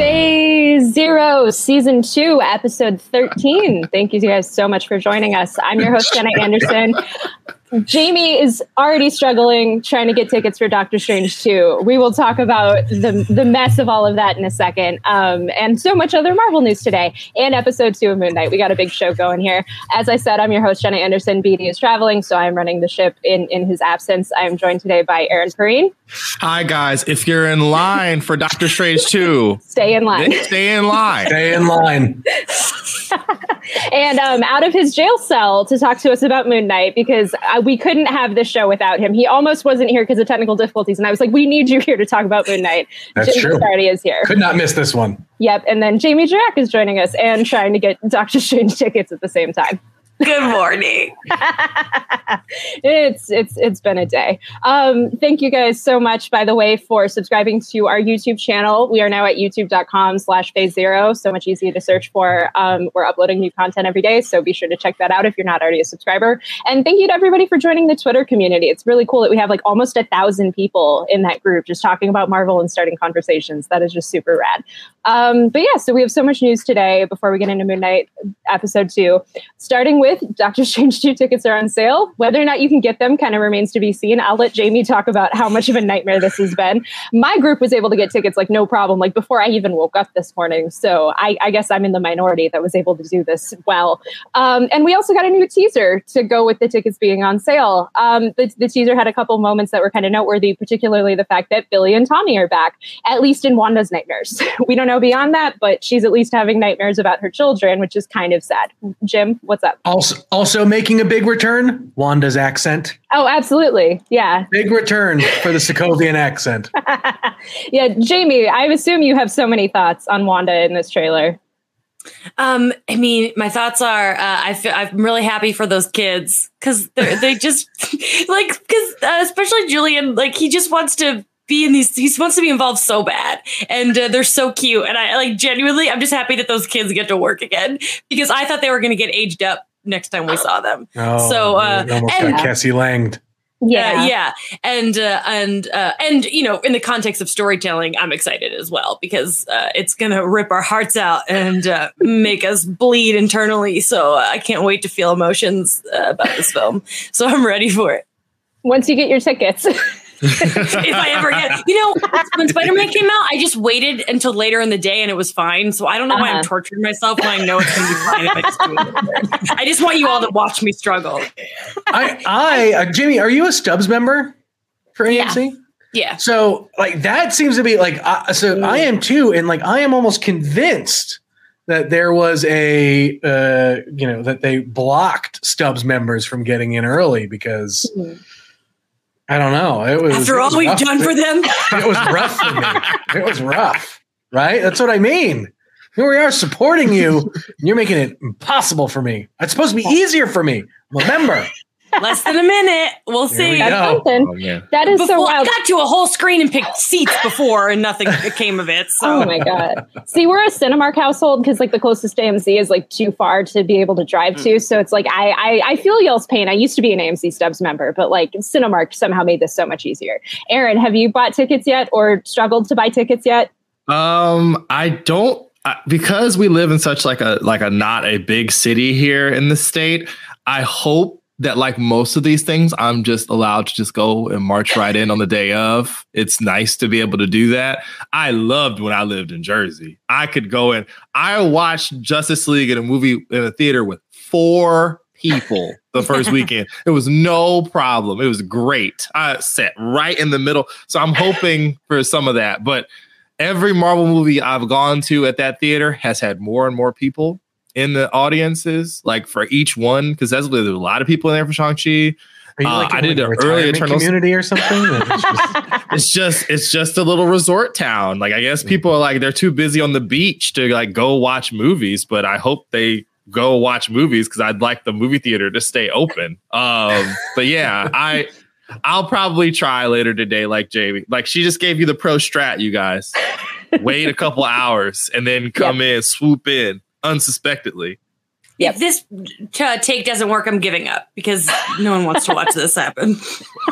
Phase Zero, Season 2, Episode 13. Thank you guys so much for joining us. I'm your host, Jenna Anderson. Jamie is already struggling trying to get tickets for Doctor Strange 2. We will talk about the, the mess of all of that in a second. Um, and so much other Marvel news today and episode two of Moon Knight. We got a big show going here. As I said, I'm your host, Jenna Anderson. BD is traveling, so I'm running the ship in, in his absence. I am joined today by Aaron Perrine. Hi, guys. If you're in line for Doctor Strange 2, stay in line. Stay in line. Stay in line. and um, out of his jail cell to talk to us about Moon Knight because uh, we couldn't have this show without him. He almost wasn't here because of technical difficulties, and I was like, "We need you here to talk about Moon Knight." That's true. Sardi is here. Could not miss this one. Yep, and then Jamie Jack is joining us and trying to get Doctor Strange tickets at the same time. Good morning. it's it's it's been a day. Um, thank you guys so much, by the way, for subscribing to our YouTube channel. We are now at youtube.com slash phase zero. So much easier to search for. Um, we're uploading new content every day, so be sure to check that out if you're not already a subscriber. And thank you to everybody for joining the Twitter community. It's really cool that we have like almost a thousand people in that group just talking about Marvel and starting conversations. That is just super rad. Um, but yeah, so we have so much news today before we get into Moon Knight episode two, starting with Doctor Strange 2 tickets are on sale. Whether or not you can get them kind of remains to be seen. I'll let Jamie talk about how much of a nightmare this has been. My group was able to get tickets like no problem, like before I even woke up this morning. So I, I guess I'm in the minority that was able to do this well. Um, and we also got a new teaser to go with the tickets being on sale. Um, the, the teaser had a couple moments that were kind of noteworthy, particularly the fact that Billy and Tommy are back, at least in Wanda's nightmares. we don't know beyond that, but she's at least having nightmares about her children, which is kind of sad. Jim, what's up? Also, also making a big return, Wanda's accent. Oh, absolutely. Yeah. Big return for the Sokovian accent. yeah, Jamie, I assume you have so many thoughts on Wanda in this trailer. Um, I mean, my thoughts are, uh, I feel I'm really happy for those kids because they just like because uh, especially Julian, like he just wants to be in these. He wants to be involved so bad, and uh, they're so cute. And I like genuinely, I'm just happy that those kids get to work again because I thought they were going to get aged up next time we saw them. Oh, so uh, almost and- got Cassie Langed. yeah, yeah, and uh, and uh, and you know, in the context of storytelling, I'm excited as well because uh, it's gonna rip our hearts out and uh, make us bleed internally. So uh, I can't wait to feel emotions uh, about this film. So I'm ready for it. Once you get your tickets. if I ever get, you know, when Spider Man came out, I just waited until later in the day and it was fine. So I don't know why I'm Uh-huh. torturing myself when I know it's going to be fine. If I, just it. I just want you all to watch me struggle. I, I, uh, Jimmy, are you a Stubs member for AMC? Yeah. So, like, that seems to be like, uh, so I am too, and like, I am almost convinced that there was a, uh, you know, that they blocked Stubs members from getting in early because I don't know. It was After all was we've rough. done for them. it was rough for me. It was rough, right? That's what I mean. Here we are supporting you. and You're making it impossible for me. It's supposed to be easier for me. I'm a member. Less than a minute. We'll There we see. That's something. Oh, yeah. That is so Before, I got to a whole screen and picked seats before, and nothing came of it. So Oh my god! See, we're a Cinemark household because like the closest AMC is like too far to be able to drive to. So it's like I, I I feel y'all's pain. I used to be an AMC Stubs member, but like Cinemark somehow made this so much easier. Aaron, have you bought tickets yet or struggled to buy tickets yet? Um, I don't uh, because we live in such like a like a not a big city here in the state. I hope that like most of these things, I'm just allowed to just go and march right in on the day of. It's nice to be able to do that. I loved when I lived in Jersey. I could go in. I watched Justice League in a movie in a theater with four people the first weekend. It was no problem. It was great. I sat right in the middle. So I'm hoping for some of that. But every Marvel movie I've gone to at that theater has had more and more people in the audiences, like for each one, because that's there's a lot of people in there for Shang-Chi. Are you Uh, I in, did a an early retirement Eternals- community or something. It's just- it's just it's just a little resort town. Like I guess people are like they're too busy on the beach to like go watch movies, but I hope they go watch movies because I'd like the movie theater to stay open. Um, but yeah, I I'll probably try later today, like Jamie. Like she just gave you the pro strat, you guys. Wait a couple hours and then come in, swoop in unsuspectedly. Yep. If this uh, take doesn't work, I'm giving up because no one wants to watch this happen.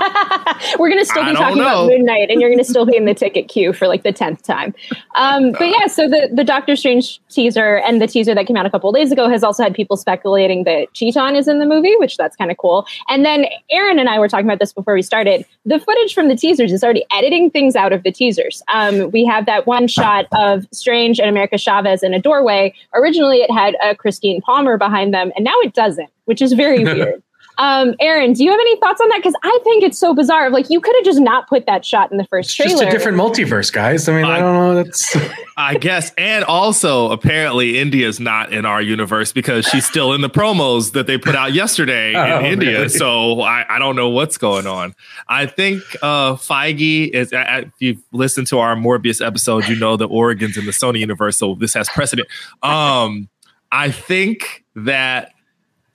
We're gonna still be don't talking about know. Moon Knight, and you're gonna still be in the ticket queue for like the tenth time. Um, but yeah, so the the Doctor Strange teaser and the teaser that came out a couple of days ago has also had people speculating that Cheeton is in the movie, which that's kind of cool. And then Aaron and I were talking about this before we started. The footage from the teasers is already editing things out of the teasers. Um, we have that one shot of Strange and America Chavez in a doorway. Originally, it had a Christine Palmer behind them, and now it doesn't, which is very weird. Um, Aaron, do you have any thoughts on that? Because I think it's so bizarre. Like you could have just not put that shot in the first it's trailer. just a different multiverse, guys. I mean, I I- don't know. That's I guess. And also, apparently, India's not in our universe because she's still in the promos that they put out yesterday Oh, in India. really? So I, I don't know what's going on. I think uh, Feige is, uh, if you've listened to our Morbius episode, you know the Oregon's in the Sony universe. So this has precedent. Um, I think that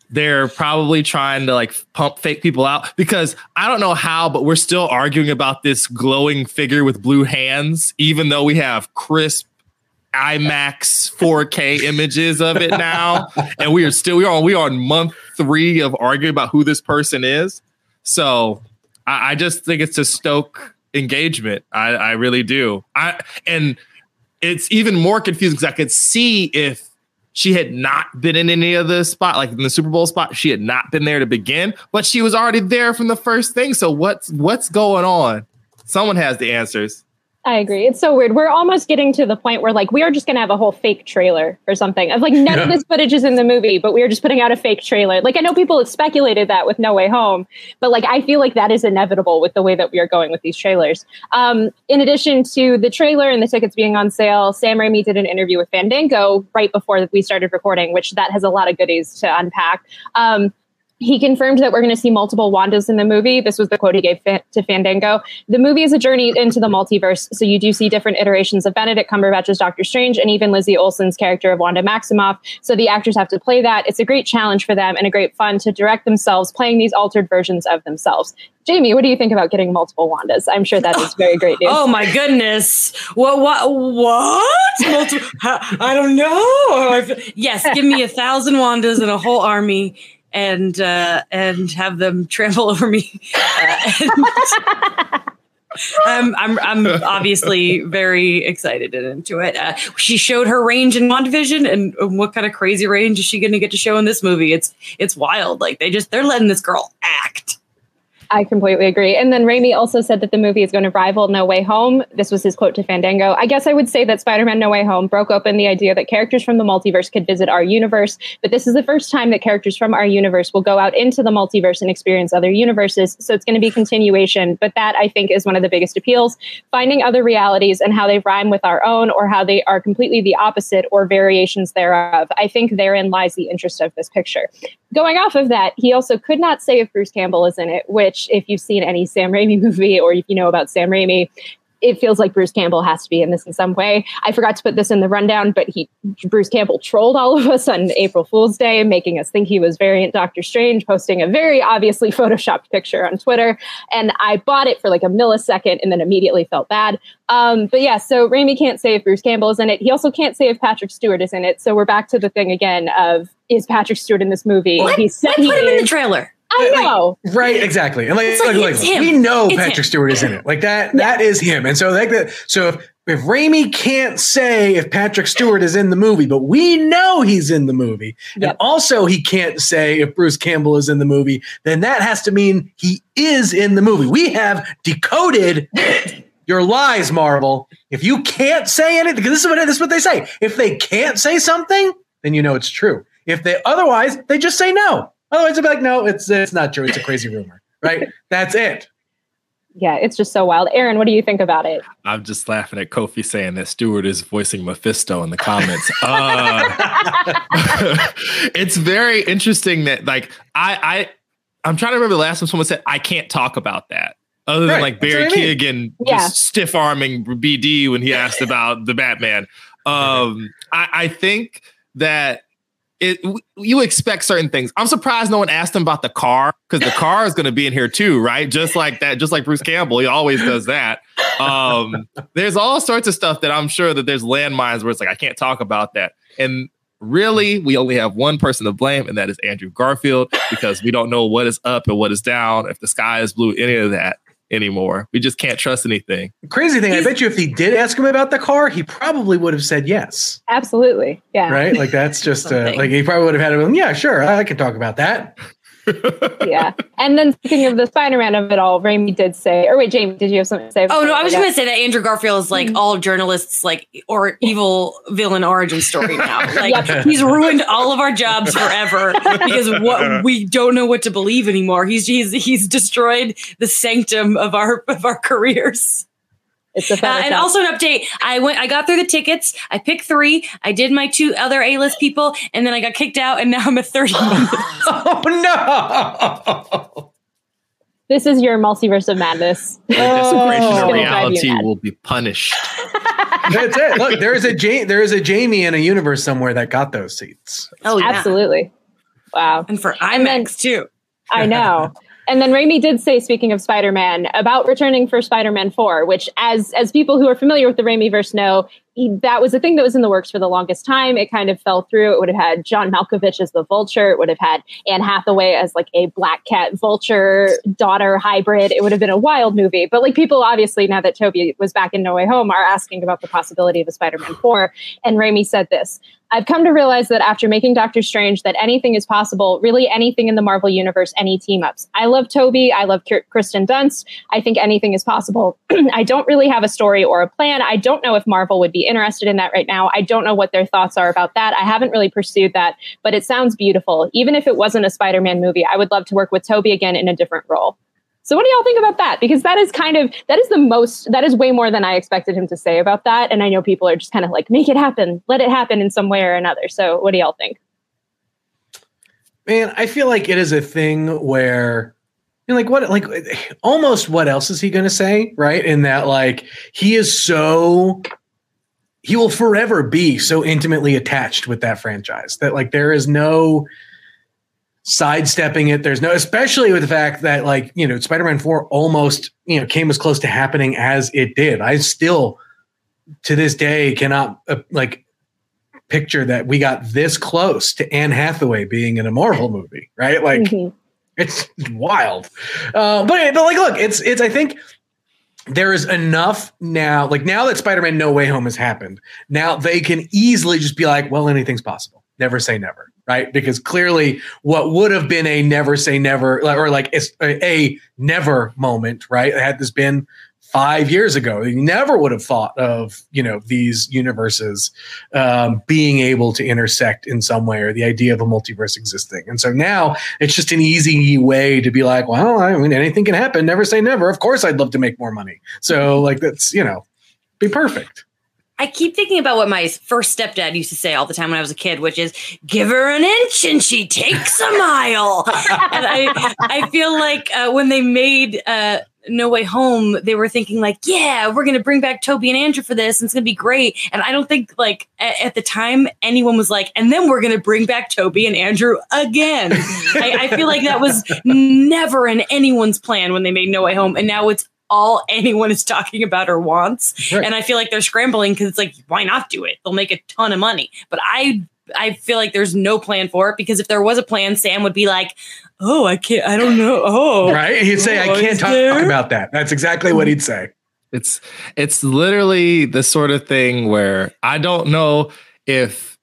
they're probably trying to like pump fake people out because I don't know how, but we're still arguing about this glowing figure with blue hands, even though we have crisp IMAX 4K images of it now, and we are still we are on we are on month three of arguing about who this person is. So I, I just think it's to stoke engagement. I, I really do. I and it's even more confusing because I could see if she had not been in any of the spot, like in the Super Bowl spot, she had not been there to begin, but she was already there from the first thing. So what's what's going on? Someone has the answers. I agree. It's so weird. We're almost getting to the point where like we are just going to have a whole fake trailer or something of like none of this footage is in the movie, but we are just putting out a fake trailer. Like I know people have speculated that with No Way Home, but like I feel like that is inevitable with the way that we are going with these trailers. Um, in addition to the trailer and the tickets being on sale, Sam Raimi did an interview with Fandango right before we started recording, which that has a lot of goodies to unpack. Um, he confirmed that we're going to see multiple Wandas in the movie. This was the quote he gave to Fandango. The movie is a journey into the multiverse, so you do see different iterations of Benedict Cumberbatch's Doctor Strange and even Lizzie Olsen's character of Wanda Maximoff. So the actors have to play that. It's a great challenge for them and a great fun to direct themselves playing these altered versions of themselves. Jamie, what do you think about getting multiple Wandas? I'm sure that is very great news. Oh my goodness! What? What? What? I don't know. Yes, give me a thousand Wandas and a whole army, and uh, and have them trample over me. Uh, I'm, I'm I'm obviously very excited and into it. Uh, she showed her range in WandaVision, and, and what kind of crazy range is she going to get to show in this movie? It's it's wild. Like they just they're letting this girl act. I completely agree. And then Raimi also said that the movie is going to rival No Way Home. This was his quote to Fandango. I guess I would say that Spider Man No Way Home broke open the idea that characters from the multiverse could visit our universe, but this is the first time that characters from our universe will go out into the multiverse and experience other universes. So it's going to be continuation. But that, I think, is one of the biggest appeals finding other realities and how they rhyme with our own or how they are completely the opposite or variations thereof. I think therein lies the interest of this picture going off of that, he also could not say if Bruce Campbell is in it, which, if you've seen any Sam Raimi movie or you know about Sam Raimi, it feels like Bruce Campbell has to be in this in some way. I forgot to put this in the rundown, but he Bruce Campbell trolled all of us on April Fool's Day, making us think he was variant Doctor Strange, posting a very obviously photoshopped picture on Twitter. And I bought it for like a millisecond and then immediately felt bad. Um, but yeah, so Raimi can't say if Bruce Campbell is in it. He also can't say if Patrick Stewart is in it. So we're back to the thing again of is Patrick Stewart in this movie? Let, he said let he put him in the trailer. I Like, know. Right, exactly. And like, It's like, like, it's like, him. we know It's Patrick him. Stewart is in it. Like that, that is him. And so like that, so if, if Raimi can't say if Patrick Stewart is in the movie, but we know he's in the movie, and also he can't say if Bruce Campbell is in the movie, then that has to mean he is in the movie. We have decoded your lies, Marvel. If you can't say anything, because this is what this is what they say. If they can't say something, then you know it's true. If they otherwise, they just say no. Otherwise, they'll be like, no, it's it's not true. It's a crazy rumor, right? That's it. Yeah, it's just so wild. Aaron, what do you think about it? I'm just laughing at Kofi saying that Stewart is voicing Mephisto in the comments. Uh, it's very interesting that like I I I'm trying to remember the last time someone said I can't talk about that. Other than Right, like Barry what I mean. Keoghan Yeah. just stiff arming BD when he asked about the Batman. Um, I, I think that it you expect certain things. I'm surprised no one asked him about the car because the car is going to be in here too, right? Just like that, just like Bruce Campbell, he always does that. Um, there's all sorts of stuff that I'm sure that there's landmines where it's like I can't talk about that, and really we only have one person to blame, and that is Andrew Garfield because we don't know what is up and what is down, if the sky is blue, any of that anymore. We just can't trust anything. Crazy thing, I bet you if he did ask him about the car, he probably would have said yes. Absolutely. Yeah. Right? Like that's just uh, like he probably would have had him. Yeah, sure, I can talk about that. Yeah. And then speaking of the Spider-Man of it all, Raimi did say, or wait, Jamie, did you have something to say? Oh no, I was just gonna say that Andrew Garfield is like mm. all journalists like or evil villain origin story now. Like Yep. he's ruined all of our jobs forever because what we don't know what to believe anymore. He's he's he's destroyed the sanctum of our of our careers. It's a Uh, and also an update. I went. I got through the tickets. I picked three. I did my two other A list people, and then I got kicked out. And now I'm at thirty. Oh no! this is your multiverse of madness. The desecration It's of gonna reality will be punished. That's it. Look, there is a ja- there is a Jamie in a universe somewhere that got those seats. oh yeah, Absolutely. Wow. And for And then- IMAX too. I know. And then Raimi did say, speaking of Spider-Man, about returning for Spider-Man 4, which as as people who are familiar with the Raimi verse know, he, that was a thing that was in the works for the longest time. It kind of fell through. It would have had John Malkovich as the vulture. It would have had Anne Hathaway as like a black cat vulture daughter hybrid. It would have been a wild movie. But like people obviously now that Tobey was back in No Way Home are asking about the possibility of a Spider-Man 4. And Raimi said this. I've come to realize that after making Doctor Strange, that anything is possible. Really, anything in the Marvel universe, any team ups. I love Tobey. I love Kirsten Dunst. I think anything is possible. I don't really have a story or a plan. I don't know if Marvel would be interested in that right now. I don't know what their thoughts are about that. I haven't really pursued that, but it sounds beautiful. Even if it wasn't a Spider-Man movie, I would love to work with Tobey again in a different role. So what do y'all think about that? Because that is kind of that is the most that is way more than I expected him to say about that. And I know people are just kind of like, make it happen, let it happen in some way or another. So what do y'all think? Man, I feel like it is a thing where you know, like what like almost what else is he to say, right? In that like he is so he will forever be so intimately attached with that franchise that like there is no sidestepping it. There's no especially with the fact that like, you know, Spider-Man 4 almost, you know, came as close to happening as it did. I still to this day cannot uh, like picture that we got this close to Anne Hathaway being in a Marvel movie, right? Like Mhm. it's wild. Uh, but but like, look, it's it's. I think there is enough now. Like now that Spider-Man No Way Home has happened, now they can easily just be like, well, anything's possible. Never say never, right? Because clearly, what would have been a never say never, or like a never moment, right? Had this been five years ago, you never would have thought of you know these universes um, being able to intersect in some way, or the idea of a multiverse existing. And so now it's just an easy way to be like, well, I mean, anything can happen. Never say never. Of course, I'd love to make more money. So like that's you know, be perfect. I keep thinking about what my first stepdad used to say all the time when I was a kid, which is "Give her an inch and she takes a mile." and I, I feel like uh, when they made uh, No Way Home, they were thinking like, "Yeah, we're going to bring back Tobey and Andrew for this, and it's going to be great." And I don't think like at, at the time anyone was like, "And then we're going to bring back Tobey and Andrew again." I, I feel like that was never in anyone's plan when they made No Way Home, and now it's all anyone is talking about or wants. Right. And I feel like they're scrambling because it's like, why not do it? They'll make a ton of money. But I I feel like there's no plan for it because if there was a plan, Sam would be like, "Oh, I can't. I don't know. Oh, Right? He'd say, Oh, I can't is talk about that. That's exactly what he'd say. It's it's literally the sort of thing where I don't know if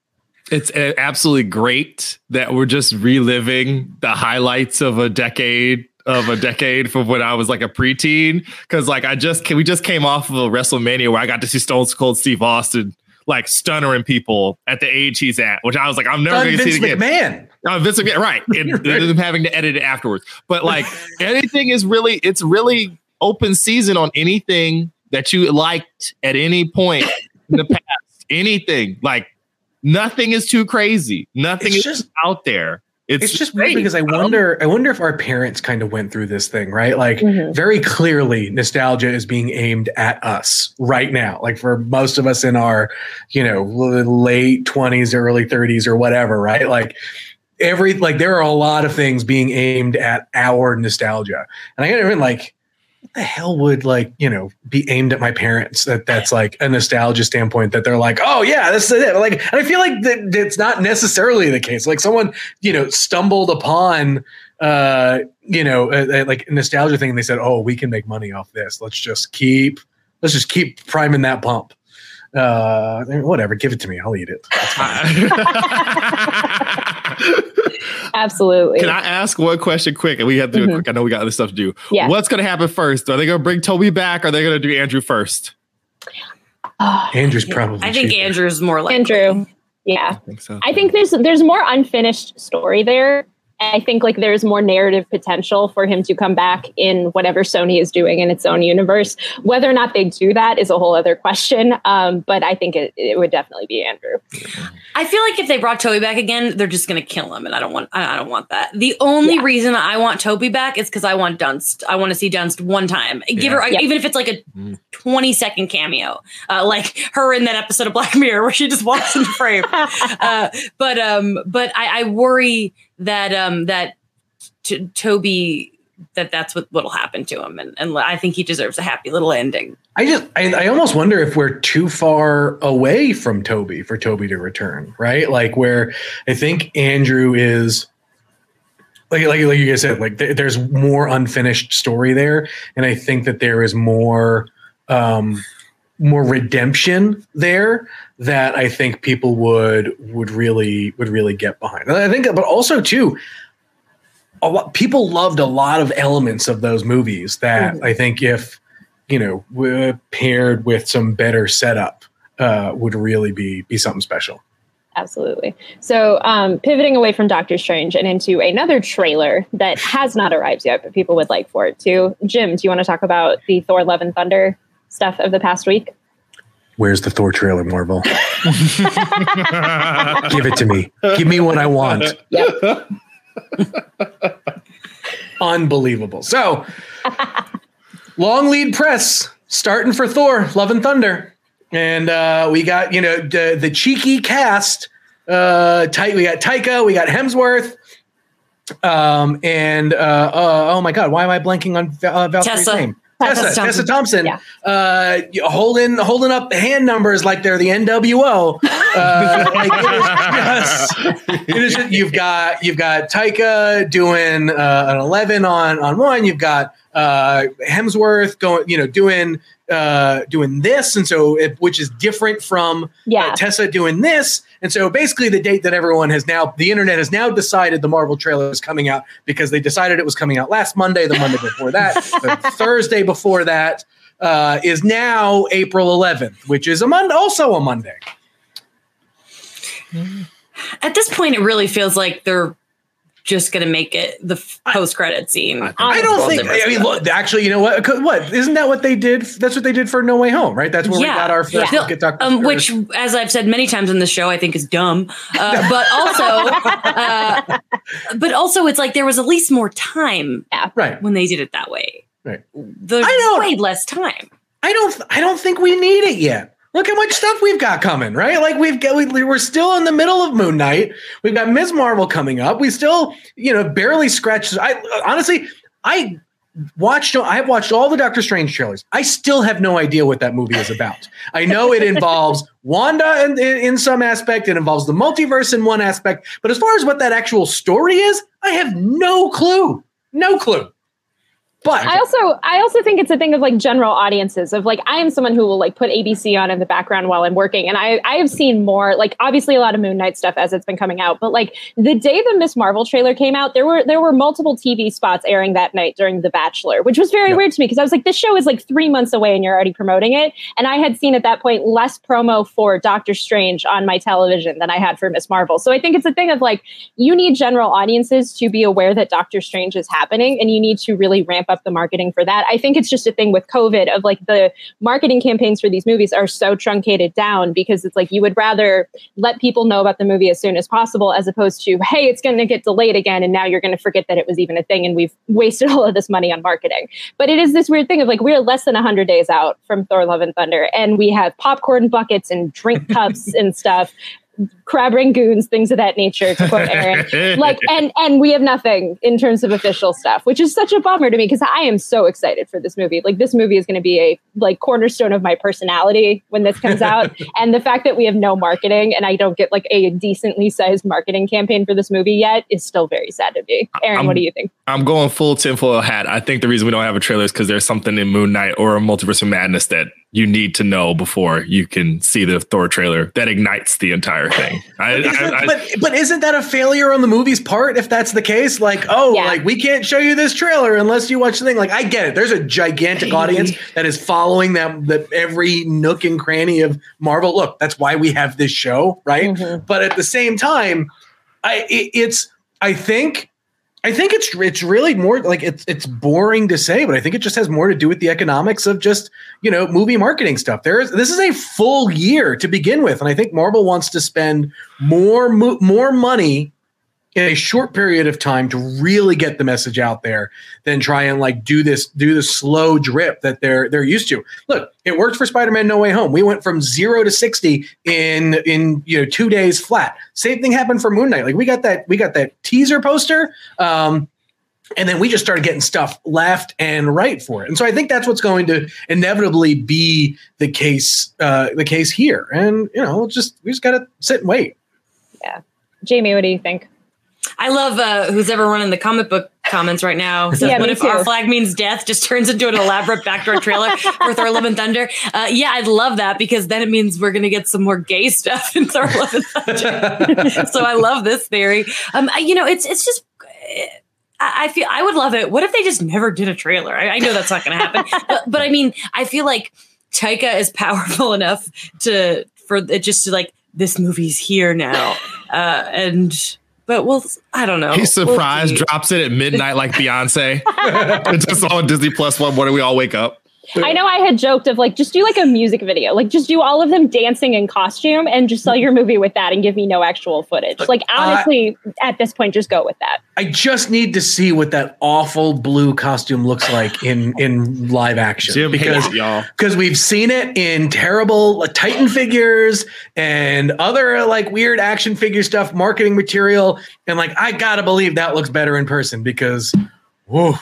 it's uh, absolutely great that we're just reliving the highlights of a decade of a decade from when I was like a preteen. Cause like I just we just came off of a WrestleMania where I got to see Stone Cold Steve Austin like stunnering people at the age he's at, which I was like, I'm never gonna see Vince it again. McMahon. Uh, Vince McMahon, right? And them having to edit it afterwards. But like anything is really, it's really open season on anything that you liked at any point in the past. Anything like nothing is too crazy. Nothing It's is just- out there. It's, It's just weird great. because I don't- wonder. I wonder if our parents kind of went through this thing, right? Like, Mhm. very clearly, nostalgia is being aimed at us right now. Like for most of us in our, you know, late twenties, early thirties, or whatever, right? Like every like there are a lot of things being aimed at our nostalgia, and I get even like. What the hell would like you know be aimed at my parents? That that's like a nostalgia standpoint. That they're like, oh yeah, this is it. Like, and I feel like that it's not necessarily the case. Like someone you know stumbled upon uh you know a, a- like nostalgia thing and they said oh we can make money off this let's just keep let's just keep priming that pump uh whatever give it to me i'll eat it Absolutely. Can I ask one question quick? And we have to do Mhm. it quick. I know we got other stuff to do. Yeah. What's going to happen first? Are they going to bring Tobey back? Or are they going to do Andrew first? Oh, andrew's probably I think cheaper. Andrew's more like Andrew. Yeah. I think so. I think there's there's more unfinished story there. I think like there's more narrative potential for him to come back in whatever Sony is doing in its own universe. Whether or not they do that is a whole other question. Um, but I think it, it would definitely be Andrew. I feel like if they brought Tobey back again, they're just gonna kill him, and I don't want. I I don't want that. The only Yeah. reason I want Tobey back is because I want Dunst. I want to see Dunst one time. Give her Yeah. even if it's like a Mm. twenty second cameo, uh, like her in that episode of Black Mirror where she just walks in the frame. uh, but um, but I, I worry that um that Tobey that that's what what'll happen to him, and and I think he deserves a happy little ending. i just I, I almost wonder if we're too far away from tobey for tobey to return right? Like where i think andrew is like, like, like you guys said, like th- there's more unfinished story there, and I think that there is more, um, more redemption there that I think people would would really would really get behind. And I think, but also too, a lot people loved a lot of elements of those movies that Mhm. I think if you know were paired with some better setup uh, would really be be something special. Absolutely. So, um, pivoting away from Doctor Strange and into another trailer that has not arrived yet, but people would like for it to. Jim, do you want to talk about the Thor: Love and Thunder stuff of the past week? Where's the Thor trailer, Marvel? Give it to me. Give me what I want. Yep. Unbelievable. So, long lead press starting for Thor, Love and Thunder. And uh, we got, you know, the, the cheeky cast. Uh, tight. We got Taika, we got Hemsworth. Um, and uh, uh, oh my God, why am I blanking on uh, Valkyrie's Tessa. name? Tessa Tessa, Tessa Thompson. Yeah. uh, holding holding up hand numbers like they're the NWO. Uh, like it is just, it is just- you've got you've got Taika doing uh, an eleven on on one. You've got uh, Hemsworth going, you know, doing uh, doing this, and so it, which is different from Yeah. uh, Tessa doing this. And so basically, the date that everyone has now, the internet has now decided the Marvel trailer is coming out because they decided it was coming out last Monday, the Monday before that, the Thursday before that uh, is now April 11th, which is a Monday, also a Monday. At this point, it really feels like they're just gonna make it the post credit scene. I I don't think. I mean, look, actually, you know what? What isn't that what they did? That's what they did for No Way Home, right? That's where we Yeah. got our first Yeah. look Doctor. um, which, as I've said many times in the show, I think is dumb. Uh, but also, uh, but also, it's like there was at least more time right? when they did it that way. Right. There's I don't- way less time. I don't. I don't think we need it yet. Look how much stuff we've got coming, right? Like we've got, we, we're still in the middle of Moon Knight. We've got Ms. Marvel coming up. We still, you know, barely scratched. I honestly, I watched. I've watched all the Doctor Strange trailers. I still have no idea what that movie is about. I know it involves Wanda in, in, in some aspect. It involves the multiverse in one aspect. But as far as what that actual story is, I have no clue. No clue. But I also I also think it's a thing of like general audiences of like I am someone who will like put ABC on in the background while I'm working. And I I have seen more like obviously a lot of Moon Knight stuff as it's been coming out but like the day the Miss Marvel trailer came out there were there were multiple TV spots airing that night during The Bachelor which was very Yeah. weird to me because I was like this show is like 3 months away and you're already promoting it. And I had seen at that point less promo for Doctor Strange on my television than I had for Miss Marvel. So I think it's a thing of like you need general audiences to be aware that Doctor Strange is happening and you need to really ramp up the marketing for that. I think it's just a thing with COVID of like the marketing campaigns for these movies are so truncated down because it's like you would rather let people know about the movie as soon as possible as opposed to, hey, it's going to get delayed again. And now you're going to forget that it was even a thing and we've wasted all of this money on marketing. But it is this weird thing of like, we're less than 100 days out from Thor Love and Thunder and we have popcorn buckets and drink cups and stuff crab rangoons, things of that nature, to quote Aaron. like, and and we have nothing in terms of official stuff, which is such a bummer to me because I am so excited for this movie. Like, this movie is going to be a like cornerstone of my personality when this comes out, and the fact that we have no marketing and I don't get like a decently sized marketing campaign for this movie yet is still very sad to me. Aaron, I'm, what do you think? I'm going full tinfoil hat. I think the reason we don't have a trailer is because there's something in Moon Knight or a Multiverse of Madness that you need to know before you can see the Thor trailer that ignites the entire thing. I, I, I, but but isn't that a failure on the movie's part if that's the case? Like, oh, yeah. like we can't show you this trailer unless you watch the thing. Like, I get it. There's a gigantic audience that is following them that every nook and cranny of Marvel. Look, that's why we have this show, right? Mm-hmm. But at the same time, I it, it's I think I think it's it's really more like it's it's boring to say, but I think it just has more to do with the economics of just you know movie marketing stuff. There is this is a full year to begin with, and I think Marvel wants to spend more more money in a short period of time to really get the message out there than try and like do this do the slow drip that they're they're used to. Look, it worked for Spider-Man No Way Home. We went from 0 to 60 in in you know 2 days flat. Same thing happened for Moon Knight. Like we got that we got that teaser poster um and then we just started getting stuff left and right for it. And so I think that's what's going to inevitably be the case uh the case here. And you know, just we just got to sit and wait. Yeah. Jamie, what do you think? I love uh, who's ever running the comic book comments right now. So yeah, what if too. our flag means death just turns into an elaborate backdoor trailer for Thor Love and Thunder? Uh, yeah, I'd love that because then it means we're going to get some more gay stuff in Thor Love and Thunder. so I love this theory. Um, you know, it's it's just. I feel I would love it. What if they just never did a trailer? I, I know that's not going to happen, but, but I mean, I feel like Taika is powerful enough to for it just to like this movie's here now, uh, and but we'll I don't know. He's surprised, we'll drops it at midnight like Beyonce. it's just on Disney Plus one morning. We all wake up. I know I had joked of like just do like a music video, like just do all of them dancing in costume and just sell your movie with that and give me no actual footage. Like honestly, uh, at this point, just go with that. I just need to see what that awful blue costume looks like in in live action Jim because y'all because we've seen it in terrible Titan figures and other like weird action figure stuff, marketing material, and like I gotta believe that looks better in person because whoa.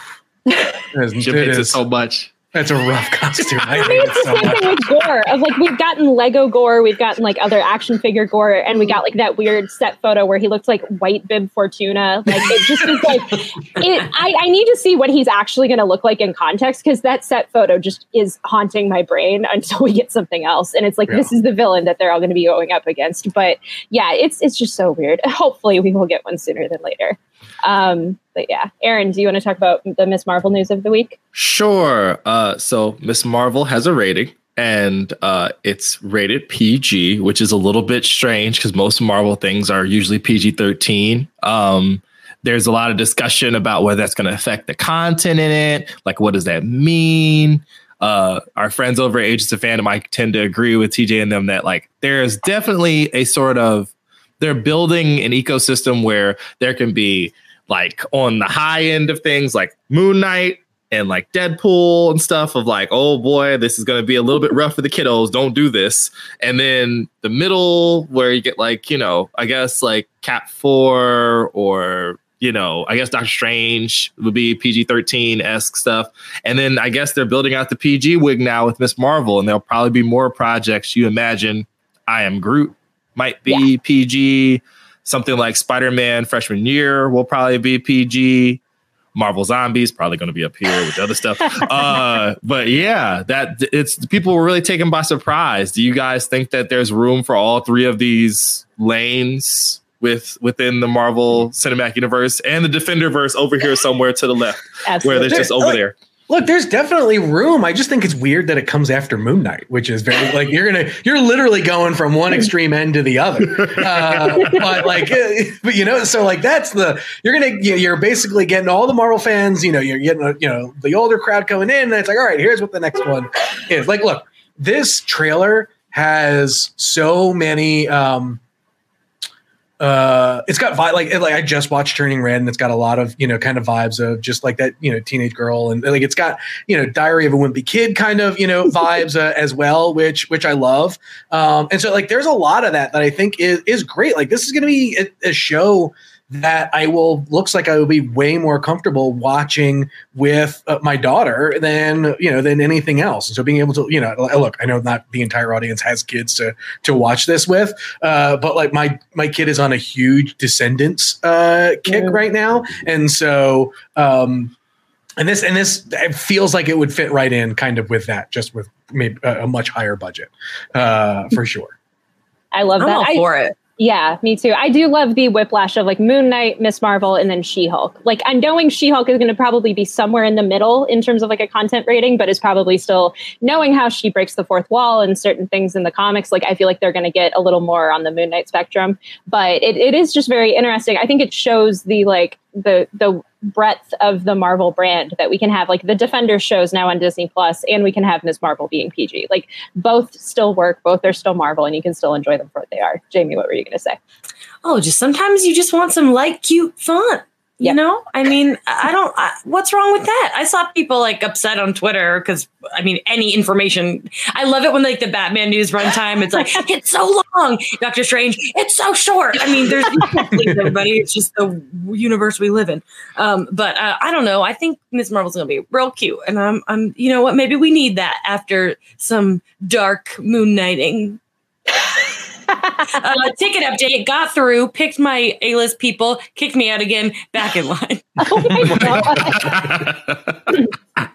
Jim hates it so much. That's a rough costume. I, I mean, it's the so same much. thing with Gorr. Of like, we've gotten Lego Gorr, we've gotten like other action figure Gorr, and we got like that weird set photo where he looks like White Bib Fortuna. Like, it just is like, it, I, I need to see what he's actually going to look like in context because that set photo just is haunting my brain until we get something else. And it's like, yeah. this is the villain that they're all going to be going up against. But yeah, it's it's just so weird. Hopefully, we will get one sooner than later. Um, but yeah, Aaron, do you want to talk about the Miss Marvel news of the week? Sure. Uh, so Miss Marvel has a rating and uh, it's rated PG, which is a little bit strange because most Marvel things are usually PG 13. Um, there's a lot of discussion about whether that's going to affect the content in it. Like, what does that mean? Uh, our friends over at Agents of Fandom, I tend to agree with TJ and them that like there's definitely a sort of they're building an ecosystem where there can be like on the high end of things like Moon Knight and like Deadpool and stuff of like, oh boy, this is going to be a little bit rough for the kiddos. Don't do this. And then the middle where you get like, you know, I guess like Cap 4 or, you know, I guess Doctor Strange would be PG 13 esque stuff. And then I guess they're building out the PG wig now with Miss Marvel, and there'll probably be more projects. You imagine I Am Groot might be yeah. PG. Something like Spider Man freshman year will probably be PG. Marvel Zombies probably going to be up here with the other stuff. Uh, but yeah, that it's people were really taken by surprise. Do you guys think that there's room for all three of these lanes with within the Marvel Cinematic Universe and the Defender verse over here somewhere to the left, Absolutely. where there's just over there? Look, there's definitely room. I just think it's weird that it comes after Moon Knight, which is very like you're gonna you're literally going from one extreme end to the other. Uh, but like, but you know, so like that's the you're gonna you're basically getting all the Marvel fans. You know, you're getting you know the older crowd coming in, and it's like, all right, here's what the next one is. Like, look, this trailer has so many. um uh it's got vi- like like I just watched Turning Red and it's got a lot of you know kind of vibes of just like that you know teenage girl and like it's got you know Diary of a Wimpy Kid kind of you know vibes uh, as well which which I love. Um and so like there's a lot of that that I think is is great. Like this is going to be a, a show that I will looks like I will be way more comfortable watching with uh, my daughter than you know than anything else. And so being able to you know look, I know not the entire audience has kids to to watch this with, uh, but like my my kid is on a huge Descendants uh, kick Mm. right now, and so. Um, and this and this it feels like it would fit right in, kind of with that, just with maybe a, a much higher budget, uh, for sure. I love I'm that. all I- for it. Yeah, me too. I do love the whiplash of like Moon Knight, Miss Marvel, and then She Hulk. Like, I'm knowing She Hulk is going to probably be somewhere in the middle in terms of like a content rating, but is probably still knowing how she breaks the fourth wall and certain things in the comics. Like, I feel like they're going to get a little more on the Moon Knight spectrum. But it, it is just very interesting. I think it shows the like the the breadth of the Marvel brand that we can have like the Defender shows now on Disney Plus, and we can have Ms. Marvel being PG. Like both still work, both are still Marvel, and you can still enjoy them for what they are. Jamie, what were you going to say? Oh, just sometimes you just want some light, cute fun. You know, I mean, I don't. I, what's wrong with that? I saw people like upset on Twitter because I mean, any information. I love it when like the Batman news runtime. It's like it's so long. Doctor Strange, it's so short. I mean, there's you can't please everybody. It's just the universe we live in. Um, but uh, I don't know. I think Miss Marvel's gonna be real cute, and I'm, I'm, you know what? Maybe we need that after some dark moon knighting uh, ticket update got through picked my a-list people kicked me out again back in line Oh my God.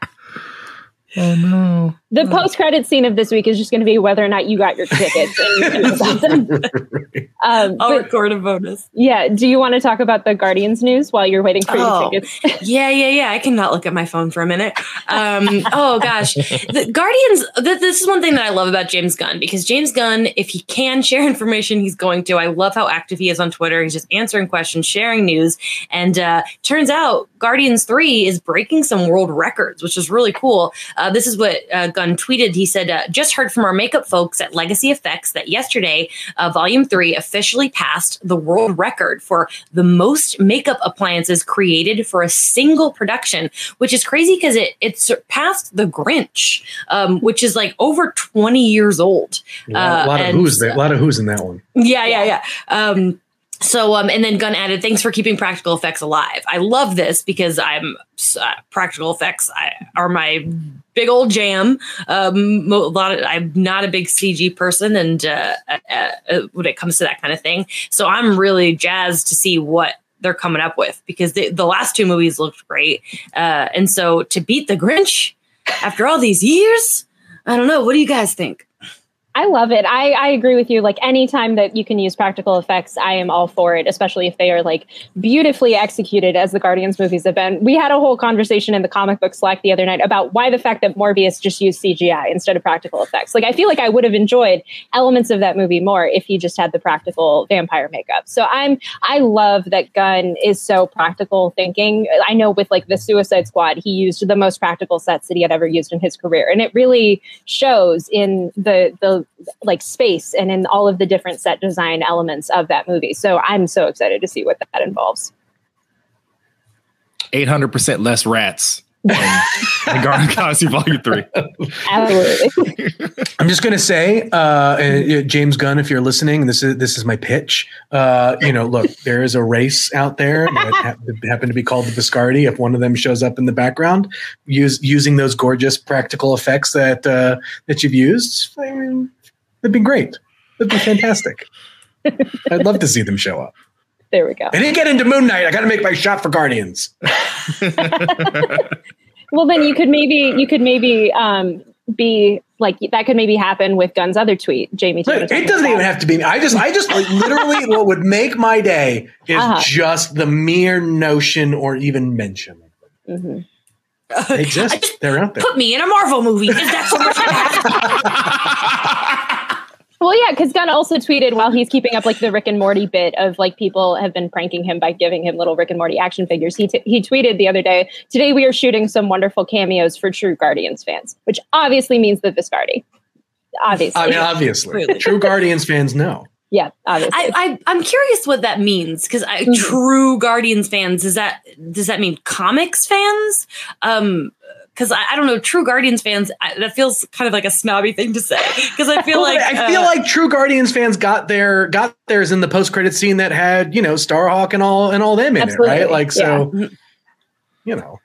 oh no. The post credit scene of this week is just going to be whether or not you got your tickets. And you knew about them. Um, i'll but record a bonus yeah, do you want to talk about the Guardians news while you're waiting for Oh. your tickets? yeah yeah yeah i cannot look at my phone for a minute um oh gosh the guardians th- this is one thing that i love about james gunn because james gunn if he can share information he's going to i love how active he is on twitter he's just answering questions sharing news and uh turns out guardians 3 is breaking some world records which is really cool uh, this is what uh, gunn tweeted he said uh, just heard from our makeup folks at legacy effects that yesterday uh, volume 3 officially passed the world record for the most makeup appliances created for a single production, which is crazy because it it surpassed the Grinch, um, which is like over 20 years old. a lot, a lot of Uh, and- who's there, a lot of who's in that one. Yeah, yeah, yeah. Um, so, um, and then Gunn added, "Thanks for keeping practical effects alive." I love this because I'm uh, practical effects I, are my big old jam. Um, a lot of I'm not a big CG person, and uh, uh, uh, when it comes to that kind of thing, so I'm really jazzed to see what they're coming up with because the, the last two movies looked great, uh, and so to beat the Grinch after all these years, I don't know. What do you guys think? I love it. I, I agree with you. Like anytime that you can use practical effects, I am all for it, especially if they are like beautifully executed as the Guardians movies have been. We had a whole conversation in the comic book Slack the other night about why the fact that Morbius just used CGI instead of practical effects. Like I feel like I would have enjoyed elements of that movie more if he just had the practical vampire makeup. So I'm I love that Gunn is so practical thinking. I know with like the Suicide Squad, he used the most practical sets that he had ever used in his career. And it really shows in the the like space and in all of the different set design elements of that movie. So I'm so excited to see what that involves. 800% less rats in, in Guardians of the Galaxy Volume 3. Absolutely. I'm just gonna say, uh, uh, James Gunn, if you're listening, this is this is my pitch. Uh, you know, look, there is a race out there that ha- happened to be called the Viscardi. If one of them shows up in the background, use using those gorgeous practical effects that uh, that you've used, I mean, that'd be great. That'd be fantastic. I'd love to see them show up. There we go. I didn't get into Moon Knight. I got to make my shot for Guardians. Well, then you could maybe you could maybe um, be like that could maybe happen with Gunn's other tweet, Jamie. do It doesn't about even have to be. I just, I just like literally what would make my day is Uh-huh. just the mere notion or even mention. Mhm. They exist. They're out there. Put me in a Marvel movie. Is that so much? Well, yeah, because Gunn also tweeted while he's keeping up like the Rick and Morty bit of like people have been pranking him by giving him little Rick and Morty action figures. He t- he tweeted the other day, "Today we are shooting some wonderful cameos for true Guardians fans," which obviously means the Viscardi. Obviously, I mean, obviously, Really. true Guardians fans know. yeah, obviously. I, I I'm curious what that means because I Mhm. true Guardians fans does that does that mean comics fans? Um, because I, I don't know, true Guardians fans I, that feels kind of like a snobby thing to say because I feel like I feel uh, like True Guardians fans got their got theirs in the post credit scene that had you know Starhawk and all and all them in Absolutely, it, right? Like so, yeah. you know.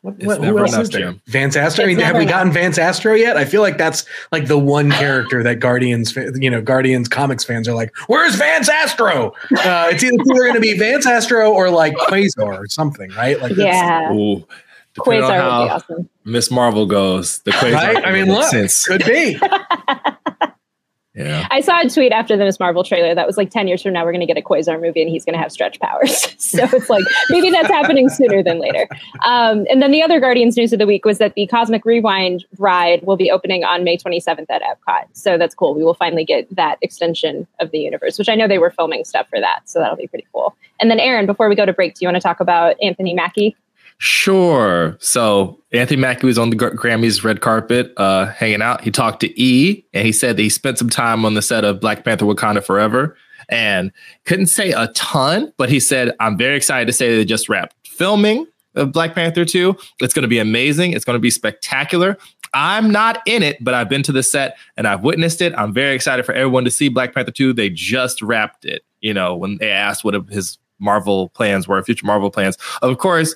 What, what, who else is there? Vance Astro. I mean, have never we enough. gotten Vance Astro yet? I feel like that's like the one character that Guardians, you know, Guardians comics fans are like, "Where's Vance Astro?" Uh, it's either, either going to be Vance Astro or like Quasar or something, right? Like, that's- yeah, Ooh, depending on Quasar would be awesome. Miss Marvel goes, the Quasar right. I mean, makes look, sense. could be. Yeah. I saw a tweet after the Miss Marvel trailer that was like 10 years from now, we're going to get a Quasar movie and he's going to have stretch powers. so it's like maybe that's happening sooner than later. Um, and then the other Guardians news of the week was that the Cosmic Rewind ride will be opening on May 27th at Epcot. So that's cool. We will finally get that extension of the universe, which I know they were filming stuff for that. So that'll be pretty cool. And then, Aaron, before we go to break, do you want to talk about Anthony Mackie? Sure. So Anthony Mackie was on the Grammys red carpet, uh, hanging out. He talked to E, and he said that he spent some time on the set of Black Panther: Wakanda Forever, and couldn't say a ton, but he said, "I'm very excited to say they just wrapped filming of Black Panther 2. It's going to be amazing. It's going to be spectacular." I'm not in it, but I've been to the set and I've witnessed it. I'm very excited for everyone to see Black Panther 2. They just wrapped it, you know, when they asked what his Marvel plans were, future Marvel plans. Of course,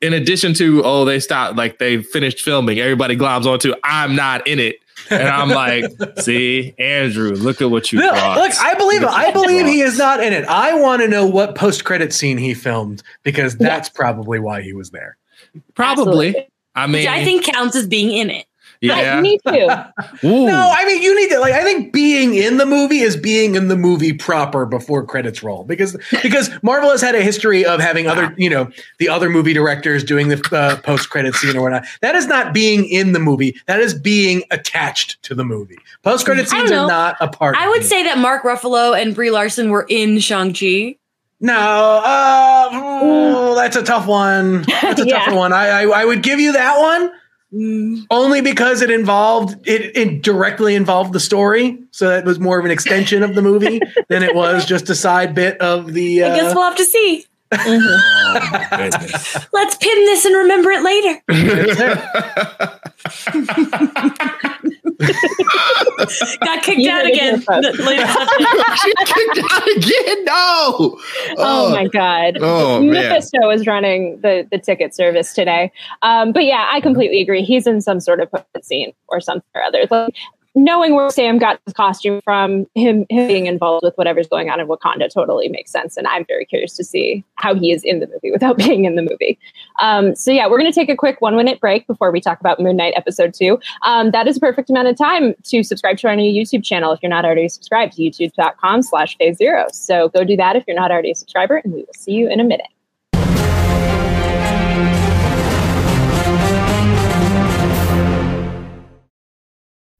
in addition to oh they stopped like they finished filming everybody gloms onto i'm not in it and i'm like see andrew look at what you No, brought look, I believe Look I you believe he is not in it. I want to know what post credit scene he filmed because that's probably why he was there. probably Absolutely. i which mean I think counts as being in it. Yeah Me too. Ooh. No, I mean you need to like. I think being in the movie is being in the movie proper before credits roll because because Marvel has had a history of having other you know the other movie directors doing the uh, post credit scene or whatnot. That is not being in the movie. That is being attached to the movie. Post credit scenes are not a part. I would it. say that Mark Ruffalo and Brie Larson were in Shang Chi. No, uh, oh, that's a tough one. That's a Yeah. tough one. I, I I would give you that one only because it involved it, it directly involved the story, so that was more of an extension of the movie than it was just a side bit of the. I guess Uh, we'll have to see. Mhm. Oh. Let's pin this and remember it later. Got kicked You out again. here first. The latest update. She kicked out again no Oh, my god. oh man Mephisto was running the the ticket service today. Um, but yeah, I completely agree. He's in some sort of post scene or something or other. Like, knowing where Sam got his costume from, him him being involved with whatever's going on in Wakanda totally makes sense. And I'm very curious to see how he is in the movie without being in the movie. Um, so yeah, we're gonna take a quick one minute break before we talk about Moon Knight episode two. Um, that is a perfect amount of time to subscribe to our new YouTube channel if you're not already subscribed to youtube.com slash phase zero. So go do that if you're not already a subscriber, and we will see you in a minute.